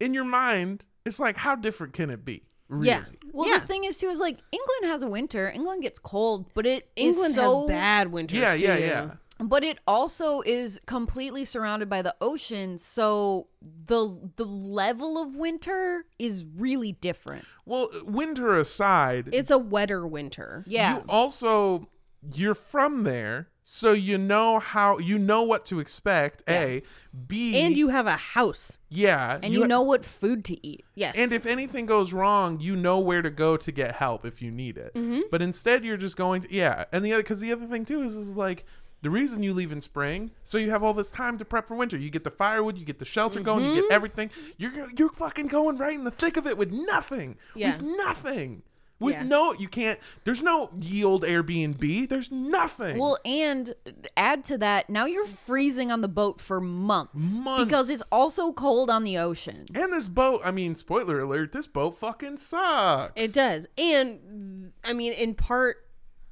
in your mind it's like how different can it be? Really? Yeah. Well, Yeah. the thing is too is like England has a winter. England gets cold, but it England is so, has bad winters. Yeah, yeah, yeah. But it also is completely surrounded by the ocean, so the the level of winter is really different. Well, winter aside, It's a wetter winter. Yeah. you also you're from there, so you know how you know what to expect. A, B, And you have a house. yeah, and you, know what food to eat. Yes. And if anything goes wrong, you know where to go to get help if you need it. Mm-hmm. But instead, you're just going to yeah. And the other because the other thing too is is like the reason you leave in spring, so you have all this time to prep for winter. You get the firewood, you get the shelter going, you get mm-hmm. everything. You're you're fucking going right in the thick of it with nothing. Yeah. With nothing. With Yeah. no, you can't. There's no yield Airbnb. There's nothing. Well, and add to that, now you're freezing on the boat for months, Months. because it's also cold on the ocean. and this boat, I mean, spoiler alert, this boat fucking sucks. It does. And I mean, in part,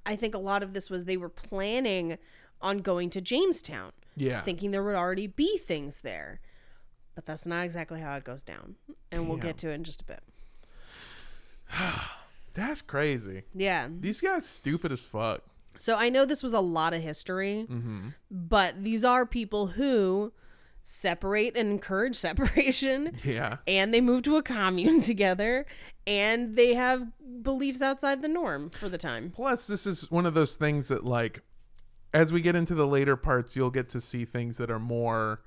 I think a lot of this was they were planning on going to Jamestown, yeah. thinking there would already be things there. But that's not exactly how it goes down. And we'll get to it in just a bit. That's crazy. Yeah. These guys stupid as fuck. So I know this was a lot of history, mm-hmm. but these are people who separate and encourage separation. Yeah. And they move to a commune together, and they have beliefs outside the norm for the time. Plus, this is one of those things that, like, as we get into the later parts, you'll get to see things that are more,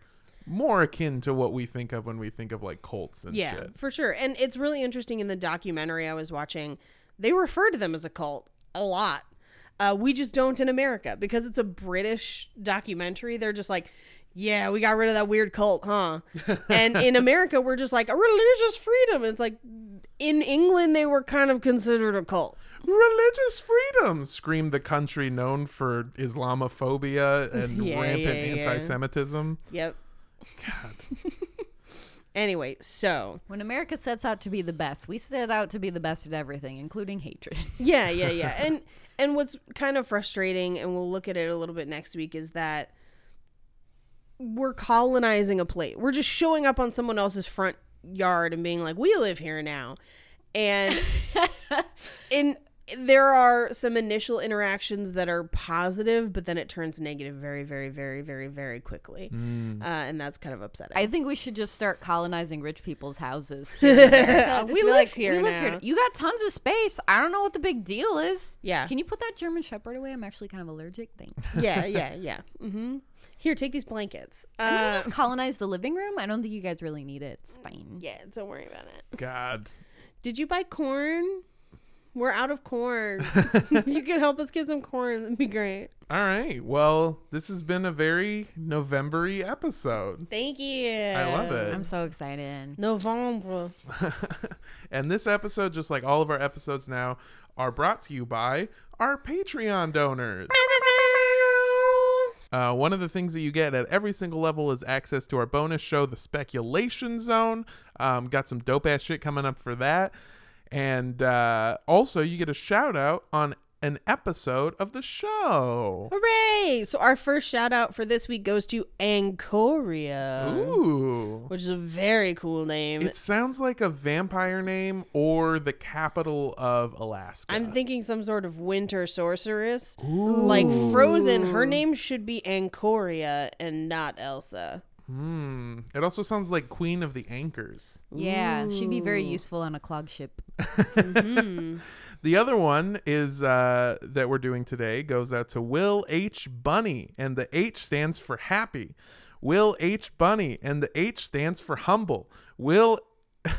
more akin to what we think of when we think of like cults and Yeah, shit. for sure. And it's really interesting in the documentary I was watching, they refer to them as a cult a lot. Uh, we just don't in America because it's a British documentary. They're just like, yeah, we got rid of that weird cult, huh? and in America, we're just like a religious freedom. It's like in England, they were kind of considered a cult. Religious freedom, screamed the country known for Islamophobia and Yeah, rampant yeah, yeah. anti-Semitism. Yep. God, Anyway, so When America sets out to be the best, we set out to be the best at everything, including hatred. yeah yeah yeah. And and what's kind of frustrating and we'll look at it a little bit next week is that we're colonizing a plate we're just showing up on someone else's front yard and being like we live here now. And in there are some initial interactions that are positive but then it turns negative very very very very very quickly uh, and that's kind of upsetting I think we should just start colonizing rich people's houses. Here in America. Just We live like, here we live now." here. You got tons of space. I don't know what the big deal is. Yeah. Can you put that German Shepherd away? I'm actually kind of allergic. Thanks. yeah yeah yeah mm-hmm. here take these blankets I'm gonna uh, just colonize the living room. I don't think you guys really need it. It's fine. yeah don't worry about it God. Did you buy corn? We're out of corn. you could help us get some corn. That'd be great. All right. Well, this has been a very November-y episode. Thank you. I love it. I'm so excited. November. and this episode, just like all of our episodes now, are brought to you by our Patreon donors. Uh, one of the things that you get at every single level is access to our bonus show, The Speculation Zone. Um, got some dope ass shit coming up for that. And uh, also, you get a shout out on an episode of the show. Hooray! So our first shout out for this week goes to Ancoria, Ooh. which is a very cool name. It sounds like a vampire name or the capital of Alaska. I'm thinking some sort of winter sorceress. Like Frozen, her name should be Ancoria and not Elsa. Hmm. It also sounds like Queen of the Anchors. Yeah, she'd be very useful on a clog ship. Mhm. The other one is uh, that we're doing today goes out to Will H. Bunny, and the H stands for happy. Will H. Bunny, and the H stands for humble. Will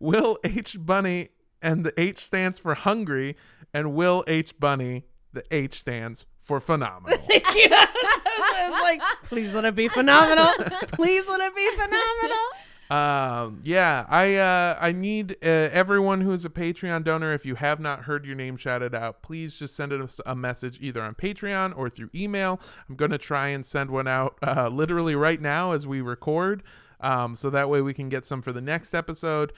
Will H. Bunny, and the H stands for hungry, and Will H. Bunny, the H stands for phenomenal. I was like, please let it be phenomenal. Please let it be phenomenal. Um, yeah, I uh, I need uh, everyone who is a Patreon donor. If you have not heard your name shouted out, please just send us a message either on Patreon or through email. I'm gonna try and send one out uh, literally right now as we record, um, so that way we can get some for the next episode.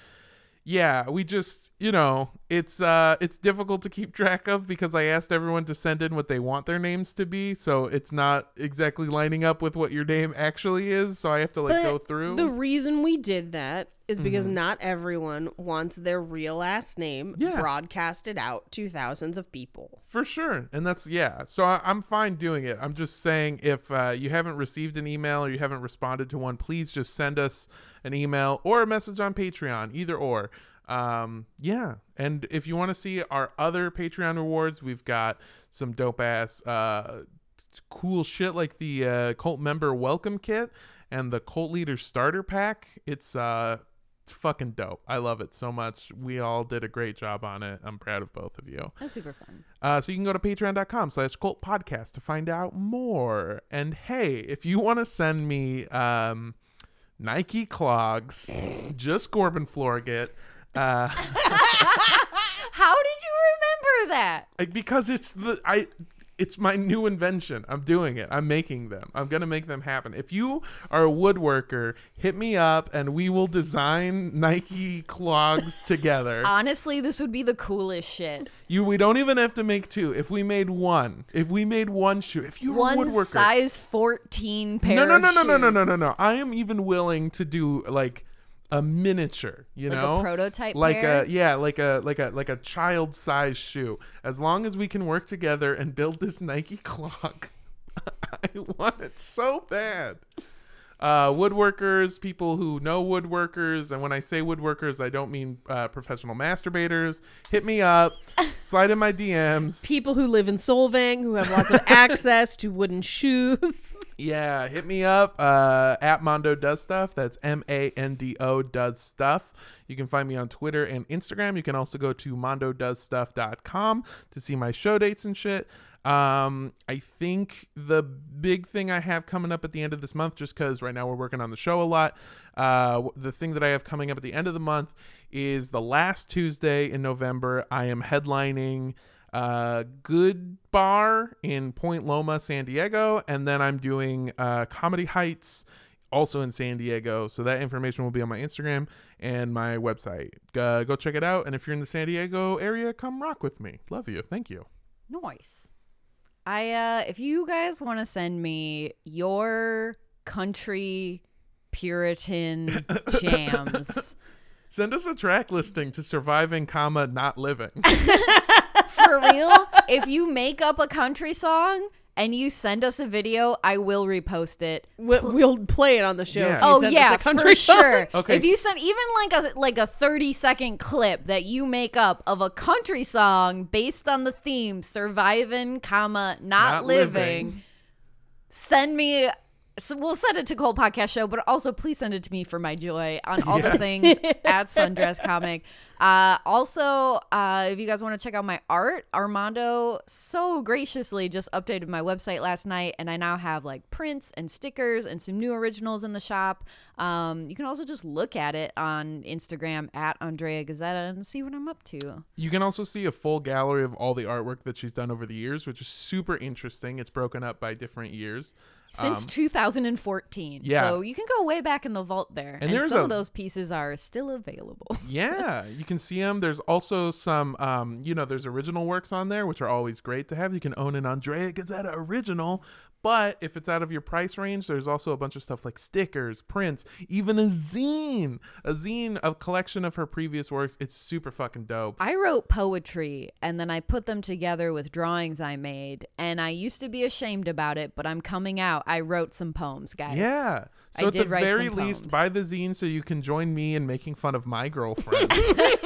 Yeah, we just you know it's uh it's difficult to keep track of because I asked everyone to send in what they want their names to be, so it's not exactly lining up with what your name actually is. So I have to like But go through. The reason we did that is because Mhm. not everyone wants their real last name Yeah. broadcasted out to thousands of people. For sure. And that's, yeah. So I, I'm fine doing it. I'm just saying if uh, you haven't received an email or you haven't responded to one, please just send us an email or a message on Patreon, either or. Um, yeah. And if you want to see our other Patreon rewards, we've got some dope ass, uh, cool shit like the uh, cult member welcome kit and the cult leader starter pack. It's, uh, it's fucking dope. I love it so much. We all did a great job on it. I'm proud of both of you. That's super fun. Uh, so you can go to patreon.com slash cult podcast to find out more. And hey, if you want to send me um, Nike clogs, just Corbin Florget, uh, How did you remember that? like, because it's the I it's my new invention. I'm doing it. I'm making them. I'm gonna make them happen. If you are a woodworker, hit me up and we will design Nike clogs together. Honestly, this would be the coolest shit. You we don't even have to make two. If we made one, if we made one shoe, if you're a woodworker. One size 14 pair no, no, no, no, no, no, no, no, no. I am even willing to do like a miniature. You Like a know, prototype like pair? a yeah, like a like a like a child size shoe. As long as we can work together and build this Nike clock, I want it so bad. Uh, woodworkers, people who know woodworkers, and when I say woodworkers, I don't mean uh, professional masturbators. Hit me up, slide in my DMs. People who live in Solvang who have lots of access to wooden shoes. Yeah, hit me up uh, at Mondo Does Stuff. That's M A N D O Does Stuff. You can find me on Twitter and Instagram. You can also go to mondodoesstuff.com to see my show dates and shit. Um, I think the big thing I have coming up at the end of this month, just because right now we're working on the show a lot, uh, the thing that I have coming up at the end of the month is the last Tuesday in November. I am headlining uh, Good Bar in Point Loma, San Diego, and then I'm doing uh, Comedy Heights also in San Diego. So that information will be on my Instagram and my website. Uh, go check it out. And if you're in the San Diego area, come rock with me. Love you. Thank you. Nice. I uh if you guys want to send me your country Puritan jams Send us a track listing to surviving, comma not living. for real, if you make up a country song and you send us a video, I will repost it. We'll, we'll play it on the show. Yeah. If you Oh send us yeah, a country for song. sure. Okay. If you send even like a like a 30 second clip that you make up of a country song based on the theme surviving, comma, not, Not living, living. send me so we'll send it to Cult Podcast Show, but also please send it to me for my joy on all the things at Sundress Comic. Uh, also, uh, if you guys want to check out my art, Armando so graciously just updated my website last night, and I now have like prints and stickers and some new originals in the shop. Um, you can also just look at it on Instagram at Andrea Gazzetta and see what I'm up to. You can also see a full gallery of all the artwork that she's done over the years, which is super interesting. It's broken up by different years. Since Um, 2014. yeah. So you can go way back in the vault there. And And, some a- of those pieces are still available. yeah, you can see them. There's also some, um, you know, there's original works on there, which are always great to have. You can own an Andrea Gazzetta original But if it's out of your price range, there's also a bunch of stuff like stickers, prints, even a zine. A zine, a collection of her previous works. It's super fucking dope. I wrote poetry and then I put them together with drawings I made. And I used to be ashamed about it, but I'm coming out. I wrote some poems, guys. Yeah. I So at the very least, buy the zine so you can join me in making fun of my girlfriend.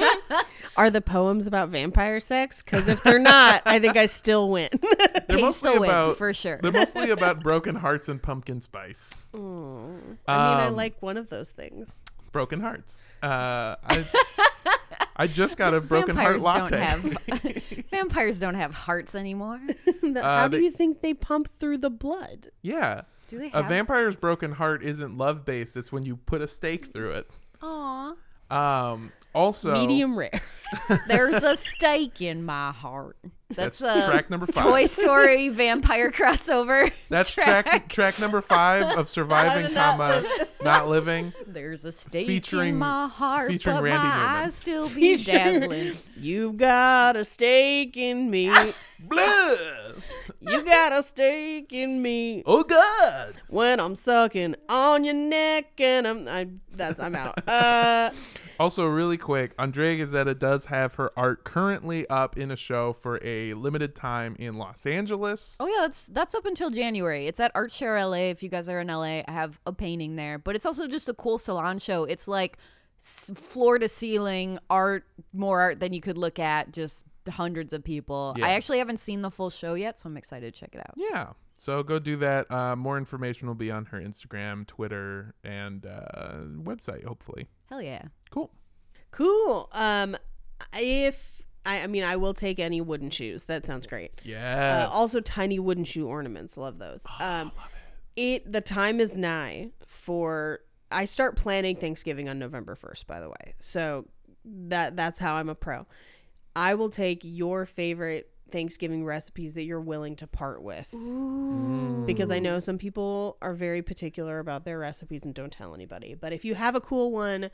Are the poems about vampire sex? Because if they're not, I think I still win. They're Paige mostly still wins about for sure. they're mostly about broken hearts and pumpkin spice. I mean, I Um, like one of those things. broken hearts. Uh, I I just got a broken heart vampires latte. don't have vampires don't have hearts anymore. How do they- you think they pump through the blood? yeah, Do they a have? vampire's broken heart isn't love based. It's when you put a stake through it. Aw, Um, also, Medium rare. there's a stake in my heart. That's, That's a track number five. Toy Story vampire crossover. That's track track number five of surviving, comma not living. There's a stake Featuring- in my heart, featuring but Randy my Newman. eyes still be dazzling. You've got a stake in me. Blah! you got a stake in me. Oh God! When I'm sucking on your neck and I'm I that's I'm out. Uh Also, really quick, Andrea Gazzetta does have her art currently up in a show for a limited time in Los Angeles. Oh yeah, that's that's up until January. It's at Art Share LA. If you guys are in LA, I have a painting there. But it's also just a cool salon show. It's like floor to ceiling art, more art than you could look at. Just hundreds of people. Yeah. I actually haven't seen the full show yet, so I'm excited to check it out. Yeah. So go do that. Uh, more information will be on her Instagram, Twitter, and uh, website, hopefully. Hell yeah. Cool. cool. Um if I, I mean I will take any wooden shoes. That sounds great. Yes. Uh, also tiny wooden shoe ornaments. Love those. um it the time is nigh for I start planning Thanksgiving on November 1st by the way. So that that's how I'm a pro. I will take your favorite Thanksgiving recipes that you're willing to part with. Because I know some people are very particular about their recipes and don't tell anybody. But if you have a cool one,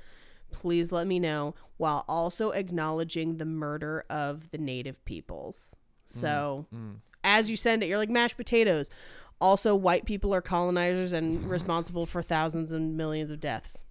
please let me know while also acknowledging the murder of the native peoples. So mm, mm. as you send it, you're like mashed potatoes. Also, white people are colonizers and responsible for thousands and millions of deaths.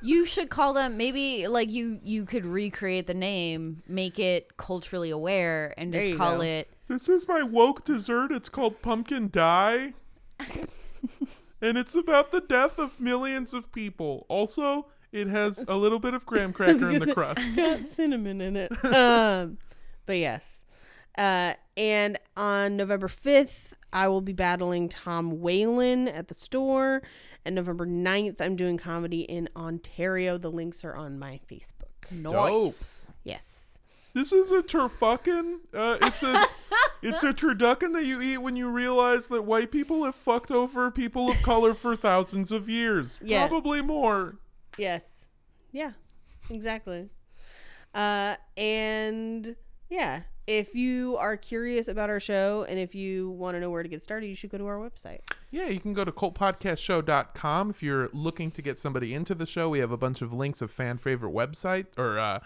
You should call them maybe like you you could recreate the name, make it culturally aware, and just call go. it This is my woke dessert. It's called pumpkin dye. and it's about the death of millions of people. Also, it has a little bit of graham cracker in the crust. It's got cinnamon in it. um, but yes. Uh, and on November 5th, I will be battling Tom Whalen at the store. And November 9th, I'm doing comedy in Ontario. The links are on my Facebook. Dope. Yes. This is a turfuckin. Uh, it's a it's a turducken that you eat when you realize that white people have fucked over people of color for thousands of years. Yeah. Probably more. Yes. Yeah, exactly. Uh, and yeah, if you are curious about our show and if you want to know where to get started, you should go to our website. Yeah, you can go to cultpodcastshow.com if you're looking to get somebody into the show. We have a bunch of links of fan favorite website or uh,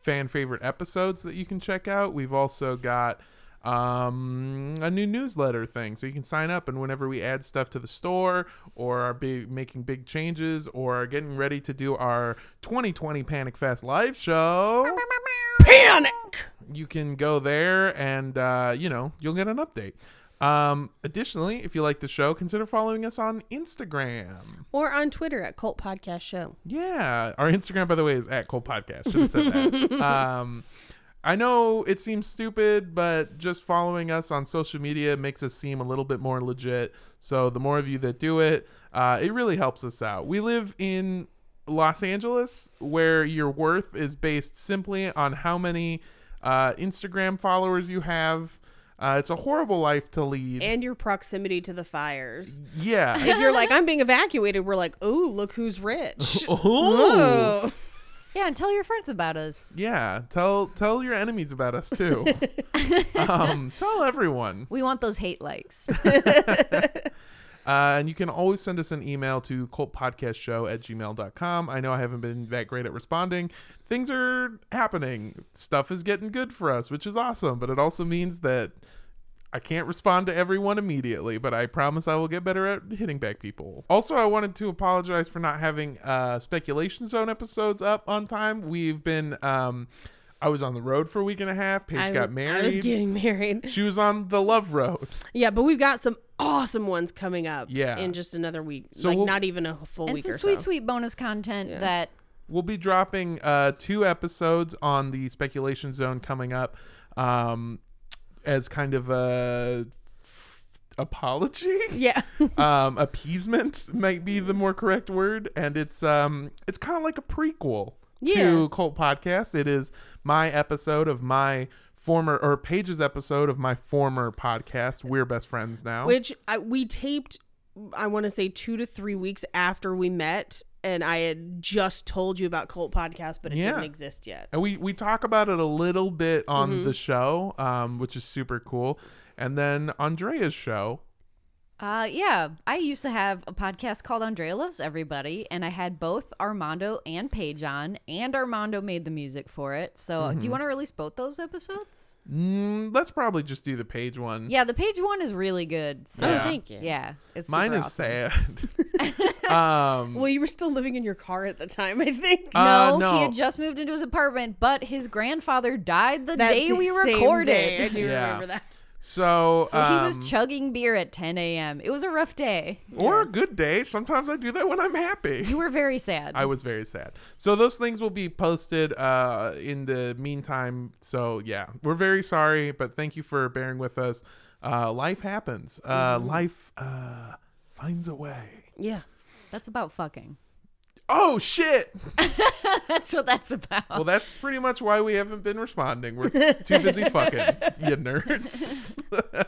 fan favorite episodes that you can check out. We've also got um, a new newsletter thing, so you can sign up, and whenever we add stuff to the store or are big, making big changes or are getting ready to do our 2020 Panic Fest live show, Panic! you can go there and uh, you know you'll get an update. Um, additionally, if you like the show, consider following us on Instagram. Or on Twitter at Cult Podcast Show. Yeah, our Instagram, by the way, is at Cult Podcast. Should have said that. um, I know it seems stupid, but just following us on social media makes us seem a little bit more legit. So the more of you that do it, uh, it really helps us out. We live in Los Angeles, where your worth is based simply on how many uh, Instagram followers you have. Uh, it's a horrible life to lead. And your proximity to the fires. yeah. If you're like, I'm being evacuated, we're like, oh, look who's rich. oh. Yeah, and tell your friends about us. Yeah, tell tell your enemies about us too. um, tell everyone. We want those hate likes. Uh, and you can always send us an email to cultpodcastshow at gmail.com. I know I haven't been that great at responding. Things are happening. Stuff is getting good for us, which is awesome. But it also means that I can't respond to everyone immediately, but I promise I will get better at hitting back people. Also, I wanted to apologize for not having uh, speculation zone episodes up on time. We've been, um, I was on the road for a week and a half. Paige I, got married. I was getting married. she was on the love road. Yeah, but we've got some awesome ones coming up. Yeah. in just another week. So like we'll- not even a full and week some sweet, so. sweet bonus content Yeah. that We'll be dropping uh, two episodes on the speculation zone coming up um, as kind of a apology. Yeah, um, appeasement might be the more correct word, and it's um, it's kind of like a prequel Yeah. to Cult Podcast. It is my episode of my former or Paige's episode of my former podcast. We're best friends now. which I, we taped. I want to say two to three weeks after we met, and I had just told you about Cult Podcast, but it Yeah. didn't exist yet. and we we talk about it a little bit on Mm-hmm. the show, um, which is super cool. And then Andrea's show. Uh, yeah, I used to have a podcast called Andrea Loves Everybody, and I had both Armando and Paige on, and Armando made the music for it. So, do you want to release both those episodes? Mm, let's probably just do the Paige one. Yeah, the Paige one is really good. So, Yeah. Oh, thank you. yeah, it's Mine super is awesome. sad. um, Well, you were still living in your car at the time, I think. Uh, No, no. he had just moved into his apartment, but his grandfather died the That day we same recorded. day, I do Yeah. remember that. So So he was um, chugging beer at 10 a.m. It was a rough day. or a good day. Sometimes I do that when I'm happy. You were very sad. I was very sad. So those things will be posted uh, in the meantime. So yeah, we're very sorry, but thank you for bearing with us. Uh, life happens. Uh, Life uh, finds a way. Yeah. That's about fucking. Oh shit! That's what that's about. Well, that's pretty much why we haven't been responding. We're too busy fucking, you nerds.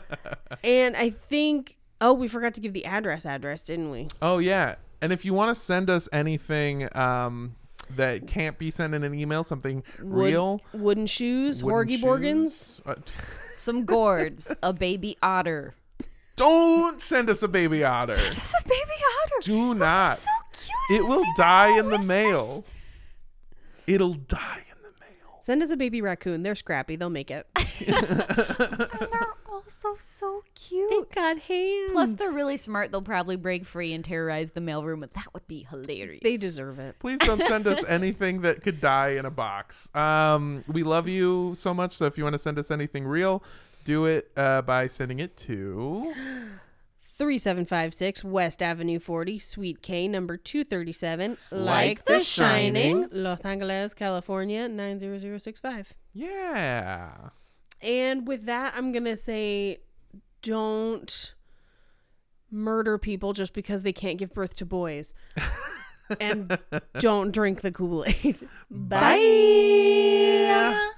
And I think, oh, we forgot to give the address address, didn't we? oh yeah, and if you want to send us anything um, that can't be sent in an email, something Wood- real, Wooden shoes, wooden Horgy Borgans. uh, Some gourds, a baby otter. Don't send us a baby otter. It's a baby otter. Do not. So cute. It will die in the mail. It'll die in the mail. Send us a baby raccoon. They're scrappy. They'll make it. And they're also so cute. They've got hands. Plus, they're really smart. They'll probably break free and terrorize the mailroom, and that would be hilarious. they deserve it. Please don't send us anything that could die in a box. Um, we love you so much. So if you want to send us anything real, do it uh, by sending it to. 3756 West Avenue 40, Suite K, number 237, Like The Shining. Los Angeles, California, 90065. Yeah. And with that, I'm going to say don't murder people just because they can't give birth to boys. and don't drink the Kool Aid. Bye. Bye.